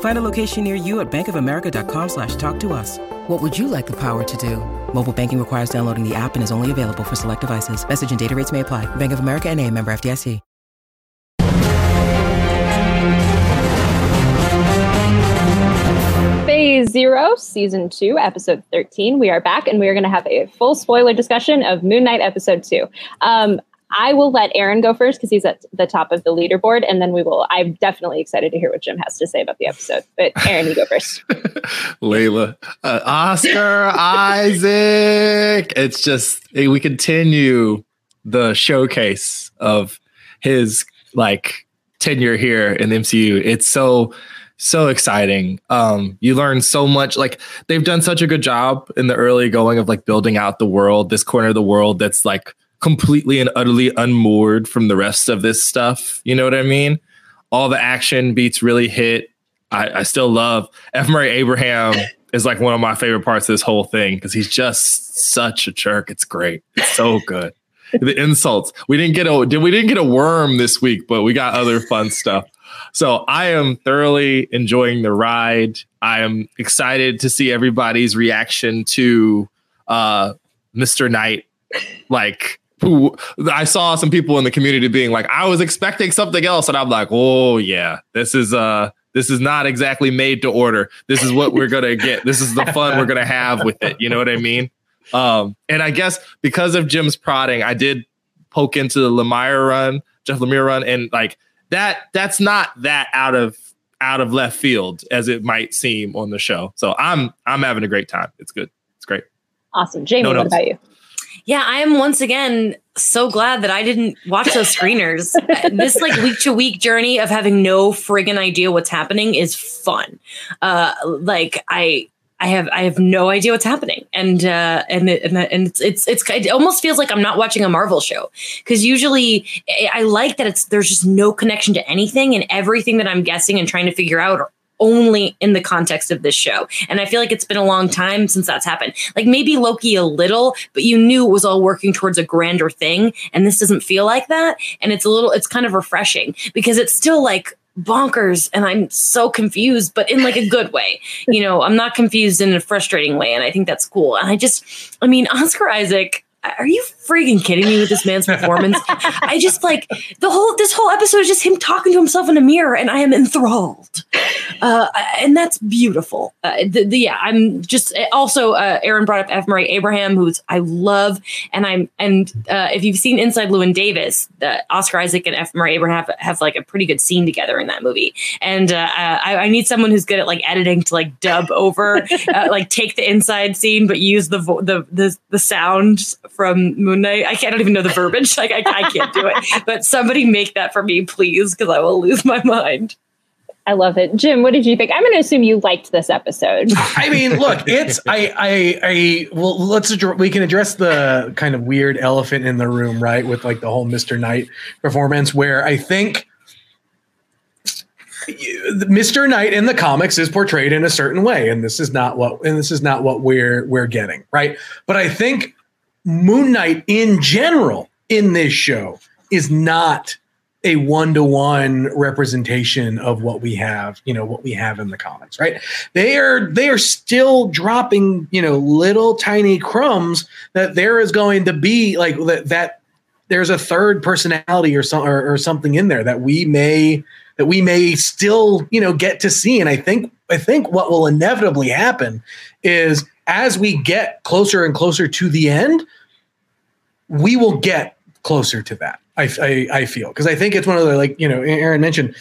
Find a location near you at bankofamerica.com slash talk to us. What would you like the power to do? Mobile banking requires downloading the app and is only available for select devices. Message and data rates may apply. Bank of America and a member FDIC. Phase Zero, Season 2, Episode 13. We are back and we are going to have a full spoiler discussion of Moon Knight Episode 2. Um, I will let Aaron go first because he's at the top of the leaderboard, and then we will. I'm definitely excited to hear what Jim has to say about the episode. But Aaron, you go first. Layla, uh, Oscar Isaac. It's just eh, we continue the showcase of his like tenure here in the MCU. It's so so exciting. Um, you learn so much. Like they've done such a good job in the early going of like building out the world, this corner of the world that's like completely and utterly unmoored from the rest of this stuff. You know what I mean? All the action beats really hit. I, I still love F. Murray Abraham is like one of my favorite parts of this whole thing because he's just such a jerk. It's great. It's so good. the insults. We didn't get a did we didn't get a worm this week, but we got other fun stuff. So I am thoroughly enjoying the ride. I am excited to see everybody's reaction to uh Mr. Knight. Like who I saw some people in the community being like, I was expecting something else. And I'm like, oh yeah, this is uh this is not exactly made to order. This is what we're gonna get. This is the fun we're gonna have with it. You know what I mean? Um, and I guess because of Jim's prodding, I did poke into the Lemire run, Jeff Lemire run, and like that, that's not that out of out of left field as it might seem on the show. So I'm I'm having a great time. It's good. It's great. Awesome. Jamie, no what about you? Yeah, I am once again so glad that I didn't watch those screeners. this like week to week journey of having no friggin' idea what's happening is fun. Uh, like I I have I have no idea what's happening, and uh, and and, and it's, it's it's it almost feels like I'm not watching a Marvel show because usually I like that it's there's just no connection to anything, and everything that I'm guessing and trying to figure out are only in the context of this show. And I feel like it's been a long time since that's happened. Like maybe Loki a little, but you knew it was all working towards a grander thing, and this doesn't feel like that, and it's a little it's kind of refreshing because it's still like bonkers and I'm so confused, but in like a good way. You know, I'm not confused in a frustrating way. And I think that's cool. And I just, I mean, Oscar Isaac, are you freaking kidding me with this man's performance? I just like the whole this whole episode is just him talking to himself in a mirror, and I am enthralled, uh, and that's beautiful. Uh, the, the, yeah, I'm just also uh, Aaron brought up F. Murray Abraham, who's I love, and I'm and uh, if you've seen Inside Llewyn Davis, Oscar Isaac and F. Murray Abraham have, have like a pretty good scene together in that movie, and uh, I, I, need someone who's good at like editing to like dub over, uh, like take the inside scene but use the vo- the the the sound from Moon Knight. I can't I don't even know the verbiage. Like I, I can't do it. But somebody make that for me, please, because I will lose my mind. I love it. Jim, what did you think? I'm going to assume you liked this episode. I mean, look, it's I I I well, let's address, we can address the kind of weird elephant in the room, right? With like the whole Mr. Knight performance, where I think Mr. Knight in the comics is portrayed in a certain way, and this is not what and this is not what we're we're getting, right? But I think Moon Knight in general in this show is not a one-to-one representation of what we have, you know, what we have in the comics, right? They are they are still dropping, you know, little tiny crumbs that there is going to be like that that there's a third personality or or, or something in there that we may that we may still, you know, get to see. And I think I think what will inevitably happen is as we get closer and closer to the end, we will get closer to that. I, I, I feel because I think it's one of the like you know Aaron mentioned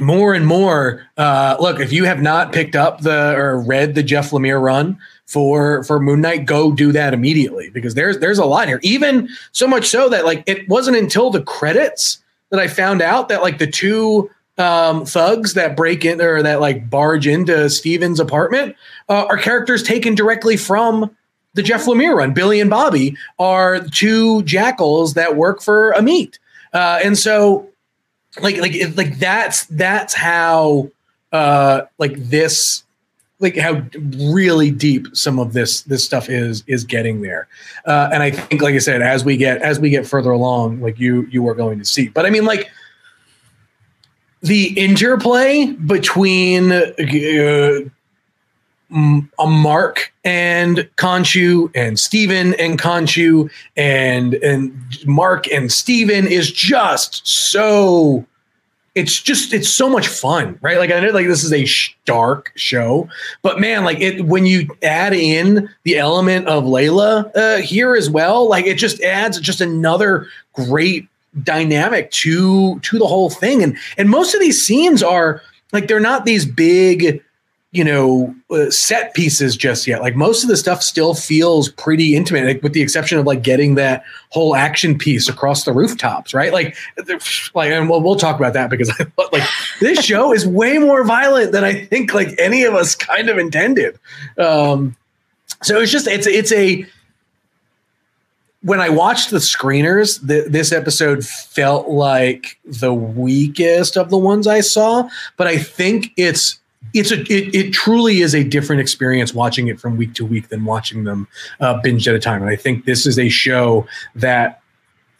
more and more. Uh, look, if you have not picked up the or read the Jeff Lemire run for for Moon Knight, go do that immediately because there's there's a lot here. Even so much so that like it wasn't until the credits that I found out that like the two um, thugs that break in or that like barge into Steven's apartment uh, are characters taken directly from the Jeff Lemire run. Billy and Bobby are two jackals that work for Ammit, uh, and so like like like that's that's how uh, like this like how really deep some of this this stuff is is getting there. Uh, and i think like i said as we get as we get further along like you you are going to see. But i mean like the interplay between uh, a Mark and Khonshu and Steven and Khonshu and and Mark and Steven is just so it's just it's so much fun, right? Like I know like this is a dark show, but man, like it when you add in the element of Layla uh, here as well, like it just adds just another great dynamic to to the whole thing. And and most of these scenes are like they're not these big you know uh, set pieces just yet. Like most of the stuff still feels pretty intimate like, with the exception of like getting that whole action piece across the rooftops right? Like like and we'll, we'll talk about that because I, thought like this show is way more violent than i think like any of us kind of intended. Um so it's just it's it's a when I watched the screeners, the, this episode felt like the weakest of the ones I saw. But I think it's it's a it, it truly is a different experience watching it from week to week than watching them uh, binge at a time. And I think this is a show that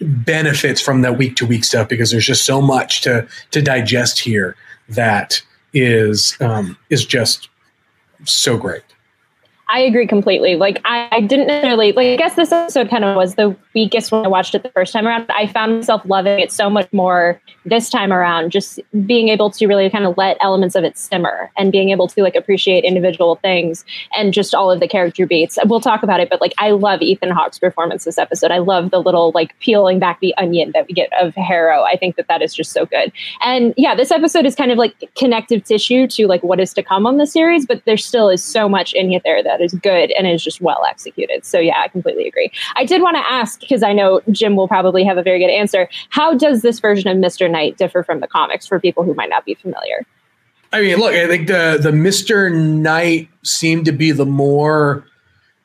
benefits from that week to week stuff because there's just so much to to digest here that is um, is just so great. I agree completely. Like I, didn't necessarily like I guess this episode kind of was the weakest when I watched it the first time around. I found myself loving it so much more this time around, just being able to really kind of let elements of it simmer and being able to like appreciate individual things and just all of the character beats. We'll talk about it, but like I love Ethan Hawke's performance this episode. I love the little like peeling back the onion that we get of Harrow. I think that that is just so good. And yeah, this episode is kind of like connective tissue to like what is to come on the series, but there still is so much in here that is good and is just well executed. So yeah, I completely agree. I did want to ask because I know Jim will probably have a very good answer. How does this version of Mr. Knight differ from the comics for people who might not be familiar? I mean, look, I think the the Mr. Knight seemed to be the more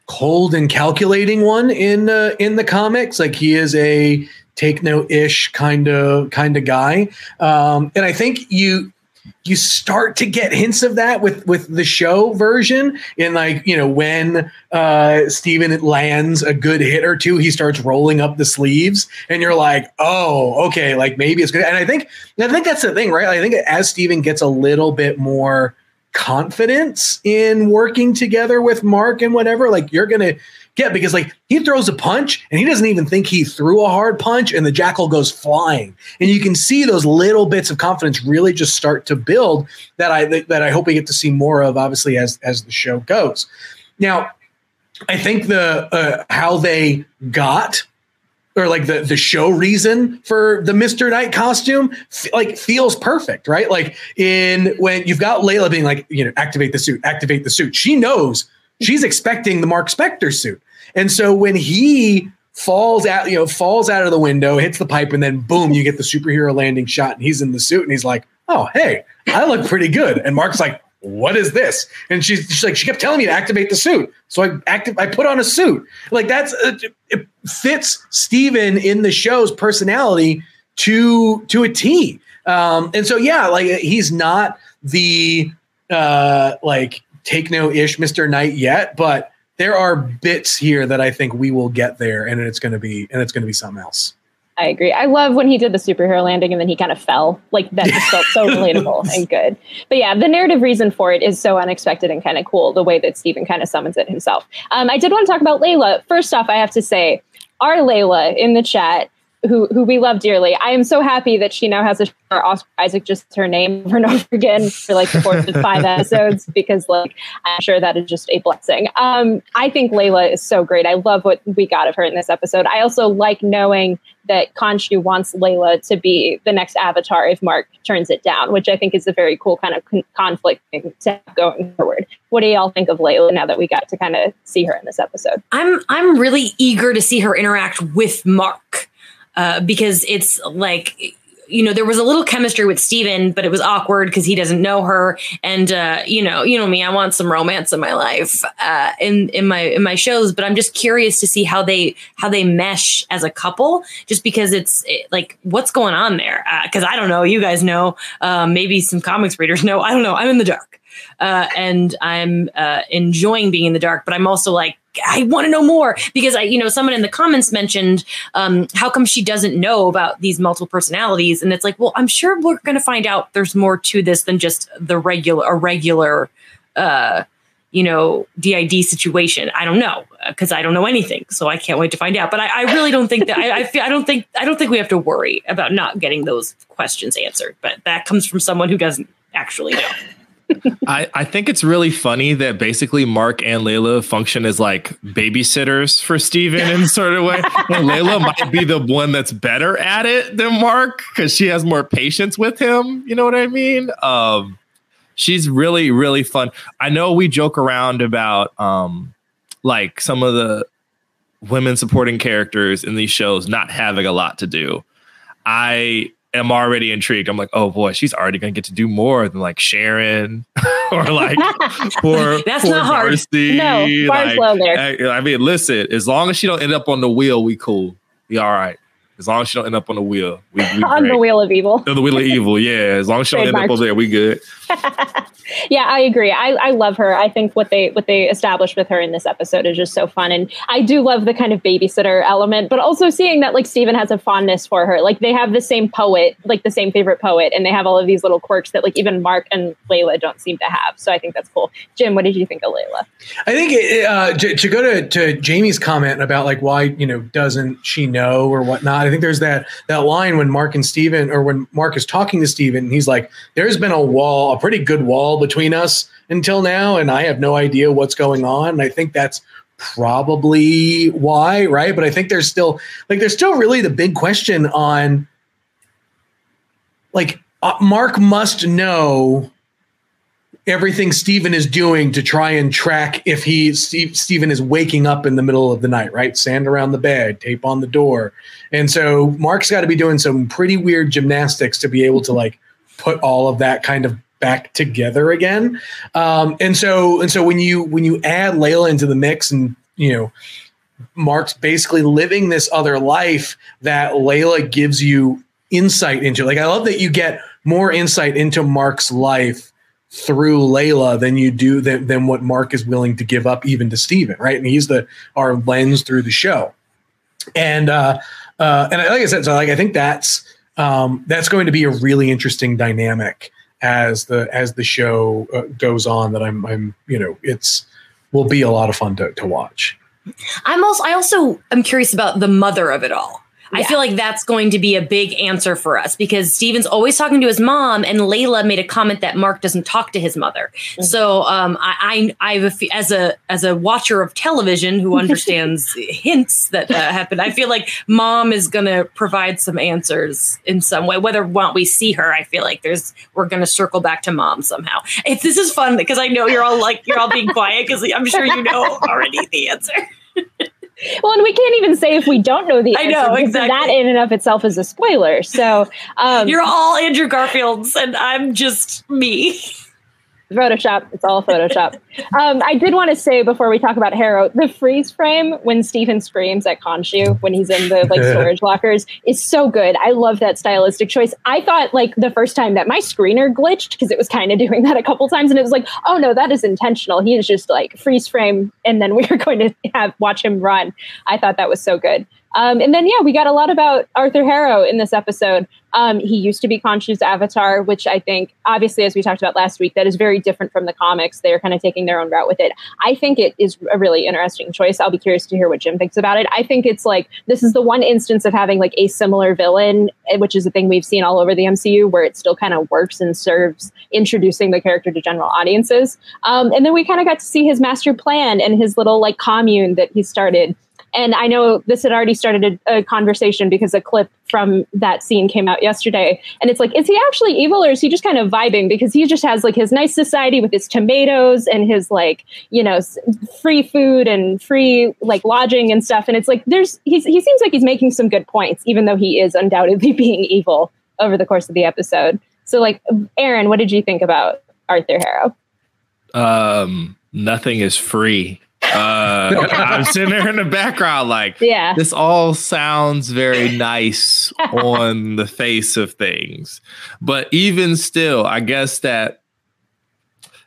cold and calculating one in uh, in the comics. Like he is a take no ish kind of kind of guy, um, and I think you you start to get hints of that with with the show version in like you know when uh steven lands a good hit or two he starts rolling up the sleeves and you're like oh okay like maybe it's good. And i think i think that's the thing right? I think as steven gets a little bit more confidence in working together with mark and whatever like you're gonna get because like he throws a punch and he doesn't even think he threw a hard punch and the jackal goes flying and you can see those little bits of confidence really just start to build that I that I hope we get to see more of obviously as as the show goes. Now, I think the uh, how they got or like the the show reason for the Mr. Knight costume f- like feels perfect, right? Like in when you've got Layla being like, you know, activate the suit, activate the suit. She knows she's expecting the Mark Spector suit. And so when he falls out, you know, falls out of the window, hits the pipe, and then boom, you get the superhero landing shot, and he's in the suit, and he's like, "Oh, hey, I look pretty good." And Mark's like, "What is this?" And she's, she's like, "She kept telling me to activate the suit, so I active, I put on a suit." Like that's uh, it fits Steven in the show's personality to to a T. Um, and so yeah, like he's not the uh, like take no ish Mr. Knight yet, but there are bits here that I think we will get there, and it's going to be and it's going to be something else. I agree. I love when he did the superhero landing and then he kind of fell. Like that just felt so relatable and good. But yeah, the narrative reason for it is so unexpected and kind of cool. The way that Steven kind of summons it himself. Um, I did want to talk about Layla. First off, I have to say, our Layla in the chat who who we love dearly. I am so happy that she now has a Oscar Isaac just her name over and over again for like the fourth and five episodes because like I'm sure that is just a blessing. Um, I think Layla is so great. I love what we got of her in this episode. I also like knowing that Khonshu wants Layla to be the next Avatar if Mark turns it down, which I think is a very cool kind of con- conflict thing to have going forward. What do y'all think of Layla now that we got to kind of see her in this episode? I'm I'm really eager to see her interact with Mark uh, because it's like you know there was a little chemistry with Steven, but it was awkward because he doesn't know her, and uh, you know you know me, I want some romance in my life uh, in in my in my shows, but I'm just curious to see how they how they mesh as a couple, just because it's it, like what's going on there? Because uh, I don't know, you guys know, uh, maybe some comics readers know, I don't know, I'm in the dark. Uh, and I'm uh, enjoying being in the dark, but I'm also like, I want to know more because I, you know, someone in the comments mentioned um, how come she doesn't know about these multiple personalities, and it's like, well, I'm sure we're going to find out there's more to this than just the regular, a regular, uh, you know, DID situation. I don't know because I don't know anything, so I can't wait to find out. But I, I really don't think that I, I, feel, I don't think I don't think we have to worry about not getting those questions answered. But that comes from someone who doesn't actually know. I, I think it's really funny that basically Mark and Layla function as like babysitters for Steven in sort of way. And Layla might be the one that's better at it than Mark because she has more patience with him. You know what I mean? Um, she's really really fun. I know we joke around about um like some of the women supporting characters in these shows not having a lot to do. I am already intrigued. I'm like, oh boy, she's already gonna get to do more than like Sharon or like poor, That's poor not hard. No, like, low there. I, I mean, listen, as long as she don't end up on the wheel, we cool. We all right. As long as she don't end up on the wheel, we, we on the wheel of evil. On the wheel of evil, yeah. As long as she don't end up over there, we good. Yeah, I agree. I, I love her. I think what they what they established with her in this episode is just so fun, and I do love the kind of babysitter element, but also seeing that like Steven has a fondness for her. Like they have the same poet, like the same favorite poet, and they have all of these little quirks that like even Mark and Layla don't seem to have. So I think that's cool. Jim, what did you think of Layla? I think it, uh, to, to go to, to Jamie's comment about like why you know doesn't she know or whatnot. I think there's that that line when Mark and Steven or when Mark is talking to Steven, he's like, "There's been a wall, pretty good wall between us until now, and I have no idea what's going on." And I think that's probably why, right? But I think there's still like there's still really the big question on like uh, Mark must know everything Steven is doing to try and track if he Steve, Steven is waking up in the middle of the night, right? Sand around the bed, tape on the door. And so Mark's got to be doing some pretty weird gymnastics to be able to like put all of that kind of back together again. Um, and so and so when you when you add Layla into the mix and you know Mark's basically living this other life that Layla gives you insight into. Like I love that you get more insight into Mark's life through Layla than you do than, than what Mark is willing to give up even to Steven, right? And he's the our lens through the show. And uh uh and like I said, so like I think that's um that's going to be a really interesting dynamic as the as the show uh, goes on that I'm I'm you know it's will be a lot of fun to, to watch. I'm also I also am curious about the mother of it all. I feel like that's going to be a big answer for us because Steven's always talking to his mom, and Layla made a comment that Mark doesn't talk to his mother. So, um, I, I, I have a as a as a watcher of television who understands hints that uh, happen. I feel like mom is going to provide some answers in some way, whether or not we see her. I feel like there's we're going to circle back to mom somehow. If this is fun because I know you're all like you're all being quiet because I'm sure you know already the answer. Well, and we can't even say if we don't know the I know, exactly. That in and of itself is a spoiler. So um, You're all Andrew Garfields, and I'm just me. Photoshop. It's all Photoshop. um, I did want to say before we talk about Harrow, the freeze frame when Stephen screams at Khonshu when he's in the like storage lockers is so good. I love that stylistic choice. I thought like the first time that my screener glitched because it was kind of doing that a couple times, and it was like, oh no, that is intentional. He is just like freeze frame, and then we are going to have watch him run. I thought that was so good. Um, and then, yeah, we got a lot about Arthur Harrow in this episode. Um, he used to be Khonshu's avatar, which I think, obviously, as we talked about last week, that is very different from the comics. They're kind of taking their own route with it. I think it is a really interesting choice. I'll be curious to hear what Jim thinks about it. I think it's like this is the one instance of having like a similar villain, eh, which is a thing we've seen all over the MCU, where it still kind of works and serves introducing the character to general audiences. Um, and then we kind of got to see his master plan and his little like commune that he started. And I know this had already started a, a conversation because a clip from that scene came out yesterday. And it's like, is he actually evil or is he just kind of vibing? Because he just has like his nice society with his tomatoes and his like, you know, free food and free like lodging and stuff. And it's like, there's, he's, he seems like he's making some good points, even though he is undoubtedly being evil over the course of the episode. So, like, Aaron, what did you think about Arthur Harrow? Um, nothing is free. Uh, I'm sitting there in the background, like, Yeah. this all sounds very nice on the face of things. But even still, I guess that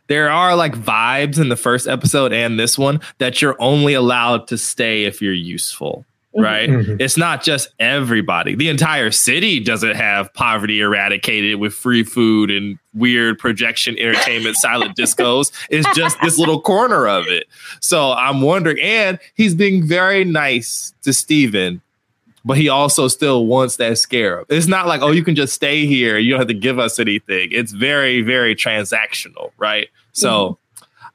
there are like vibes in the first episode and this one that you're only allowed to stay if you're useful. Right? Mhm. It's not just everybody. The entire city doesn't have poverty eradicated with free food and weird projection entertainment, silent discos. It's just this little corner of it. So I'm wondering, and he's being very nice to Steven, but he also still wants that scarab. It's not like, oh, you can just stay here. You don't have to give us anything. It's very, very transactional, right? So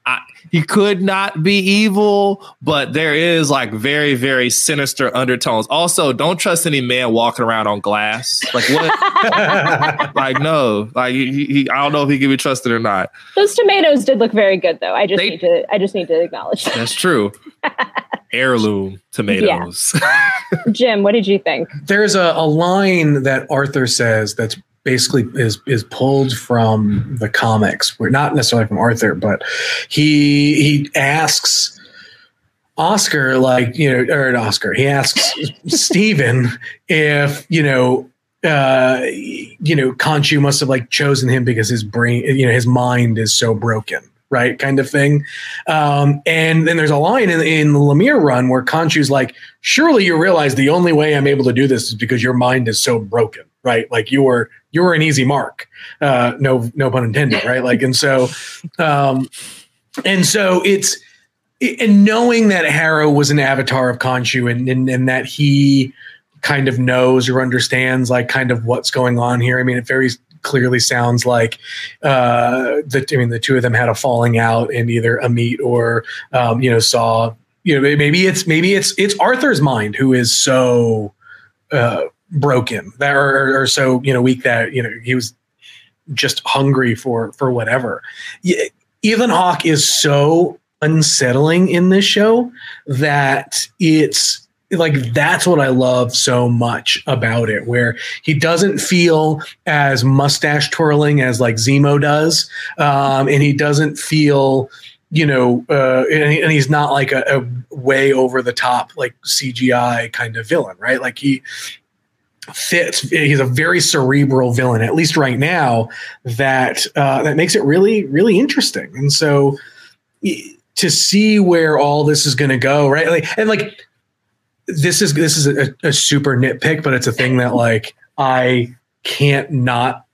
I, he could not be evil, but there is like very, very sinister undertones. Also, don't trust any man walking around on glass. Like what? like no, like he, he, I don't know if he can be trusted or not. Those tomatoes did look very good, though. I just They- need to. I just need to acknowledge that. That's true. Heirloom tomatoes. Jim, what did you think? There's a, a line that Arthur says that's basically is is pulled from the comics. We're not necessarily from Arthur, but he he asks Oscar, like, you know, or Oscar, he asks Stephen if, you know, uh, you know, Khonshu must have like chosen him because his brain, you know, his mind is so broken, right? Kind of thing. Um, and then there's a line in, in the Lemire run where Khonshu's like, surely you realize the only way I'm able to do this is because your mind is so broken, right? Like you were, you were an easy mark. Uh, no, no pun intended, right? Like, and so, um, and so it's, and knowing that Harrow was an avatar of Khonshu and, and and that he kind of knows or understands like kind of what's going on here. I mean, it very clearly sounds like uh the I mean the two of them had a falling out and either Ammit or um, you know saw you know maybe it's maybe it's it's Arthur's mind who is so uh broken that or, or so you know weak that you know he was just hungry for for whatever. Ethan Hawke is so unsettling in this show that it's like that's what I love so much about it, where he doesn't feel as mustache twirling as like Zemo does, um, and he doesn't feel, you know, uh, and, and he's not like a, a way over the top like CGI kind of villain, right? Like he fits. He's a very cerebral villain, at least right now. That uh, that makes it really really interesting, and so to see where all this is going to go, right? Like, and like, this is this is a, a super nitpick, but it's a thing that like I can't not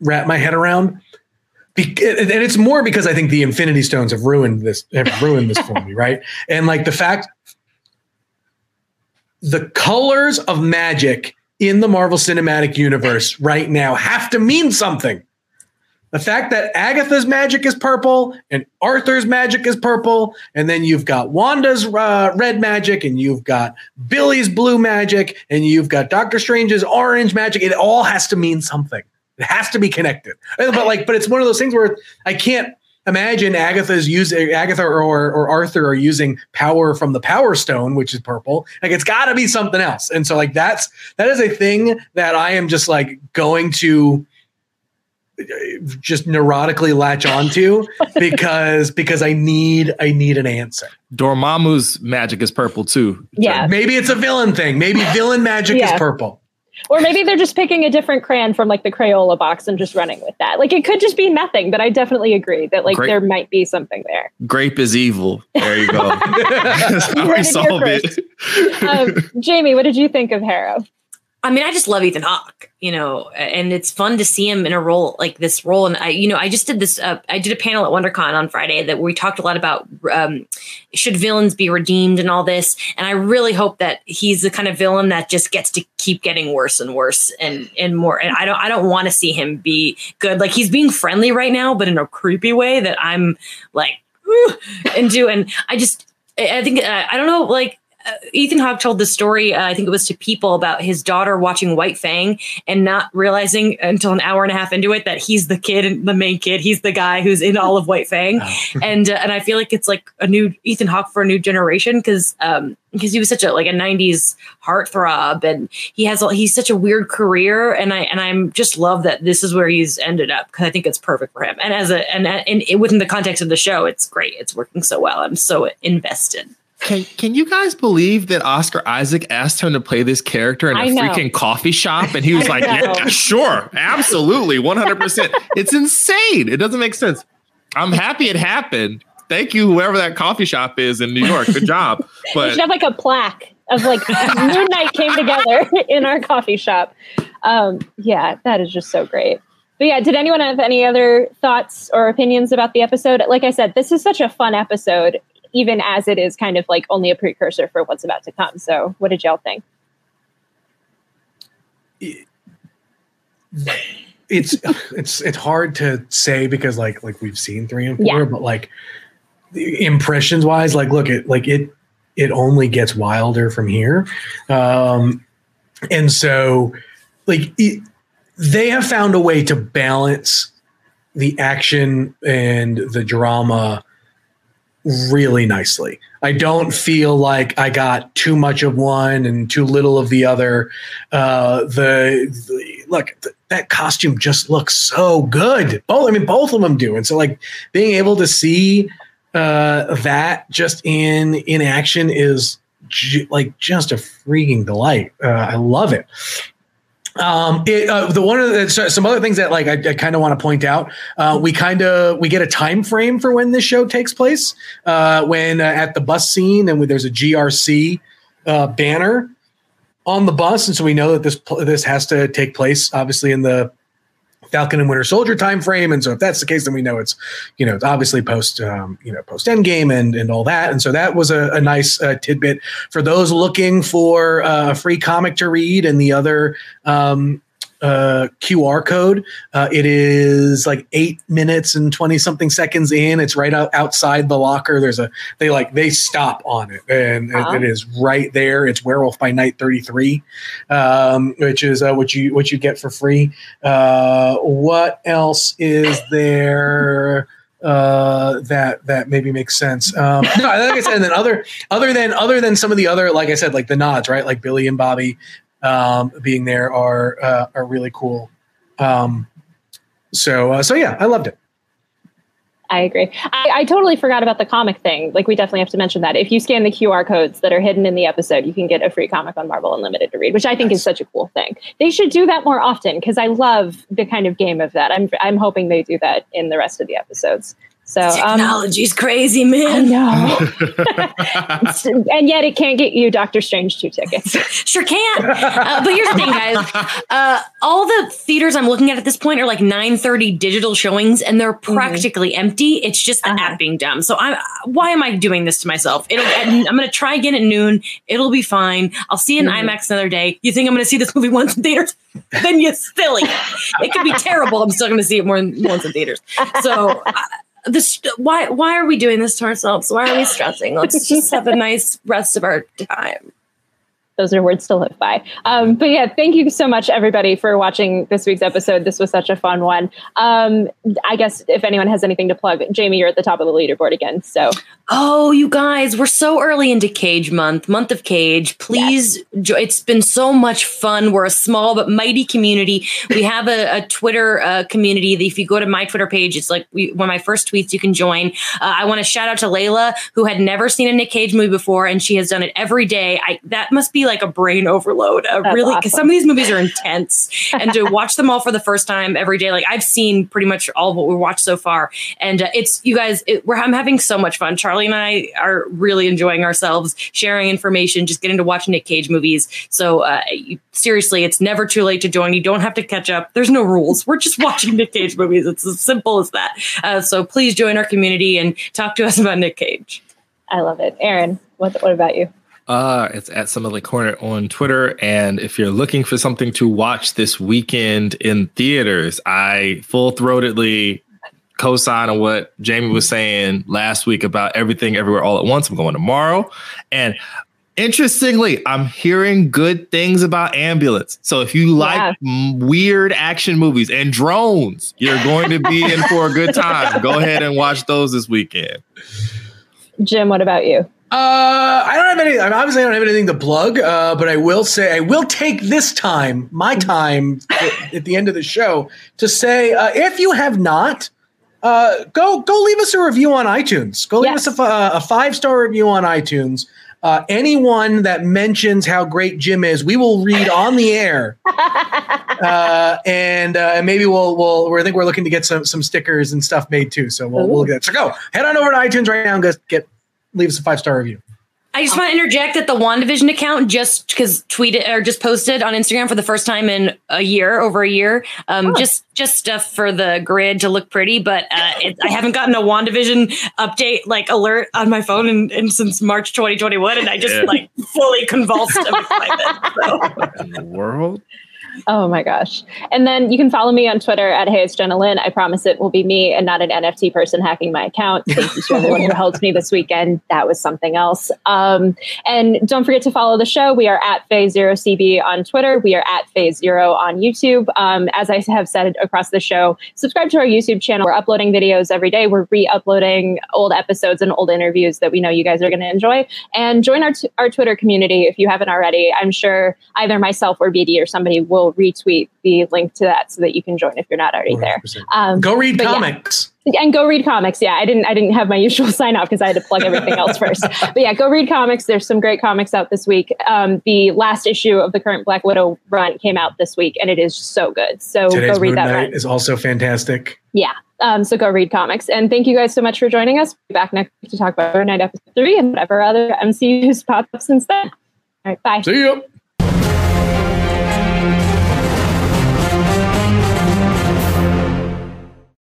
wrap my head around. Be- and it's more because I think the Infinity Stones have ruined this, have ruined this for me, right? And like the fact, the colors of magic in the Marvel Cinematic Universe right now have to mean something. The fact that Agatha's magic is purple and Arthur's magic is purple, and then you've got Wanda's uh, red magic, and you've got Billy's blue magic, and you've got Doctor Strange's orange magic. It all has to mean something. It has to be connected. But like, but it's one of those things where I can't imagine Agatha's using Agatha or, or Arthur are using power from the Power Stone, which is purple. Like, it's got to be something else. And so, like, that's that is a thing that I am just like going to uh, just neurotically latch onto because because I need I need an answer. Dormammu's magic is purple too. Yeah. Maybe it's a villain thing. Maybe villain magic Yeah. is purple. Or maybe they're just picking a different crayon from like the Crayola box and just running with that. Like it could just be nothing, but I definitely agree that like there might be something there. Grape is evil. There you go. That's how You we solve it. Um, Jamie, what did you think of Harrow? I mean, I just love Ethan Hawke, you know, and it's fun to see him in a role like this role. And I, you know, I just did this. Uh, I did a panel at WonderCon on Friday that we talked a lot about um, should villains be redeemed and all this. And I really hope that he's the kind of villain that just gets to keep getting worse and worse and and more. And I don't, I don't want to see him be good. Like he's being friendly right now, but in a creepy way that I'm like "Ooh," into. And I just, I I think, uh, I don't know, like uh, Ethan Hawke told the story, uh, I think it was to people about his daughter watching White Fang and not realizing until an hour and a half into it that he's the kid, the main kid, he's the guy who's in all of White Fang, and uh, and I feel like it's like a new Ethan Hawke for a new generation because um because he was such a like a '90s heartthrob and he has he's such a weird career and I and I'm just love that this is where he's ended up because I think it's perfect for him. And as a and and, and within the context of the show it's great. It's working so well. I'm so invested. Can Can you guys believe that Oscar Isaac asked him to play this character in a freaking coffee shop, and he was like, "Yeah, sure, absolutely, one hundred percent." It's insane. It doesn't make sense. I'm happy it happened. Thank you, whoever that coffee shop is in New York. Good job. We But should have like a plaque of like Moon Knight came together in our coffee shop. Um, yeah, that is just so great. But yeah, did anyone have any other thoughts or opinions about the episode? Like I said, this is such a fun episode, even as it is kind of like only a precursor for what's about to come. So, what did y'all think? It's it's it's hard to say because like like we've seen three and four, Yeah. but like impressions wise, like look it like it it only gets wilder from here, um, and so like it, they have found a way to balance the action and the drama really nicely. I don't feel like I got too much of one and too little of the other. Uh, the, the look, th- that costume just looks so good. Both, I mean, both of them do. And so, like, being able to see uh, that just in in action is like just a freaking delight. Uh, I love it. Um, it, uh, the one of the, so- some other things that like I, I kind of want to point out. Uh, we kind of we get a time frame for when this show takes place. Uh, when uh, at the bus scene and when there's a GRC uh, banner on the bus, and so we know that this this has to take place obviously in the Falcon and Winter Soldier time frame. And so if that's the case, then we know it's, you know, it's obviously post, um, you know, post Endgame and and all that. And so that was a, a nice uh, tidbit for those looking for uh, a free comic to read and the other um, uh, QR code. Uh, it is like eight minutes and twenty something seconds in. It's right out, outside the locker. There's a they like they stop on it, and Uh-huh. it is right there. It's Werewolf by Night thirty three, um, which is uh, what you what you get for free. Uh, what else is there? uh that that maybe makes sense um no like i said and then other other than other than some of the other like i said like the nods right like billy and bobby um being there are uh, are really cool um so uh, so yeah i loved it I agree. I, I totally forgot about the comic thing. Like, we definitely have to mention that. If you scan the QR codes that are hidden in the episode, you can get a free comic on Marvel Unlimited to read, which I think is such a cool thing. They should do that more often because I love the kind of game of that. I'm I'm hoping they do that in the rest of the episodes. So, um, Technology's crazy, I man. know, and yet it can't get you Doctor Strange two tickets. Sure can. Uh, but here's the thing, guys. Uh, all the theaters I'm looking at at this point are like 9:30 digital showings, and they're practically empty. It's just the Uh-huh. app being dumb. So I'm. Why am I doing this to myself? It'll. I'm going to try again at noon. It'll be fine. I'll see it in Mhm. IMAX another day. You think I'm going to see this movie once in theaters? then you're silly. It could be terrible. I'm still going to see it more than once in theaters. So. Uh, this why why are we doing this to ourselves? Why are we stressing? Let's just have a nice rest of our time. Those are words to live by. Um, but yeah, thank you so much, everybody, for watching this week's episode. This was such a fun one. Um, I guess if anyone has anything to plug, Jamie, you're at the top of the leaderboard again. So Oh, you guys, we're so early into Cage Month, month of Cage. Please, jo- it's been so much fun. We're a small but mighty community. We have a, a Twitter uh, community. That if you go to my Twitter page, it's like we, one of my first tweets. You can join. Uh, I want to shout out to Layla, who had never seen a Nick Cage movie before, and she has done it every day. I, that must be like a brain overload. That's really, because awesome. some of these movies are intense, and to watch them all for the first time every day, like I've seen pretty much all of what we watched so far, and uh, it's you guys. It, we're I'm having so much fun. Charlie and I are really enjoying ourselves, sharing information, just getting to watch Nick Cage movies. So uh, you, seriously, it's never too late to join. You don't have to catch up. There's no rules. We're just watching Nick Cage movies. It's as simple as that. Uh, so please join our community and talk to us about Nick Cage. I love it. Aaron, what, what about you? Uh, it's at Summit Corner on Twitter. And if you're looking for something to watch this weekend in theaters, I full throatedly co sign on what Jamie was saying last week about everything everywhere all at once. I'm going tomorrow. And interestingly, I'm hearing good things about Ambulance. So if you like m- weird action movies and drones, you're going to be in for a good time. Go ahead and watch those this weekend. Jim, what about you? Uh, I don't have any. I mean, obviously, I don't have anything to plug. Uh, but I will say, I will take this time, my time, at, at the end of the show, to say, uh, if you have not, uh, go go leave us a review on iTunes. Go leave Yes. us a, a five star review on iTunes. Uh, anyone that mentions how great Jim is, we will read on the air, uh, and uh, and maybe we'll we'll. I think we're looking to get some some stickers and stuff made too. So we'll, we'll get. it. So go head on over to iTunes right now and get leave us a five star review. I just want to interject that the WandaVision account just because tweeted or just posted on Instagram for the first time in a year, over a year. Um, Just just stuff for the grid to look pretty, but uh, it, I haven't gotten a WandaVision update like alert on my phone in, in since March 2021, and I just Yeah. like fully convulsed of excitement. So. In the world. Oh my gosh. And then you can follow me on Twitter at Hey It's Jenna Lynn. I promise it will be me and not an NFT person hacking my account. Thank you to everyone who helped me this weekend. That was something else. Um, and don't forget to follow the show. We are at Phase Zero CB on Twitter. We are at Phase Zero on YouTube. Um, as I have said across the show, subscribe to our YouTube channel. We're uploading videos every day. We're re-uploading old episodes and old interviews that we know you guys are going to enjoy. And join our, t- our Twitter community if you haven't already. I'm sure either myself or BD or somebody will retweet the link to that so that you can join if you're not already there. Um, go read but yeah. comics. and go read comics. Yeah, I didn't I didn't have my usual sign off because I had to plug everything else first. But yeah, go read comics. There's some great comics out this week. Um, the last issue of the current Black Widow run came out this week, and it is so good. So Today's go read Moon that Knight run. is also fantastic. Yeah. Um, so go read comics. And thank you guys so much for joining us. Be back next week to talk about Moon Knight episode three and whatever other MCU's popped up since then. All right, bye. See you.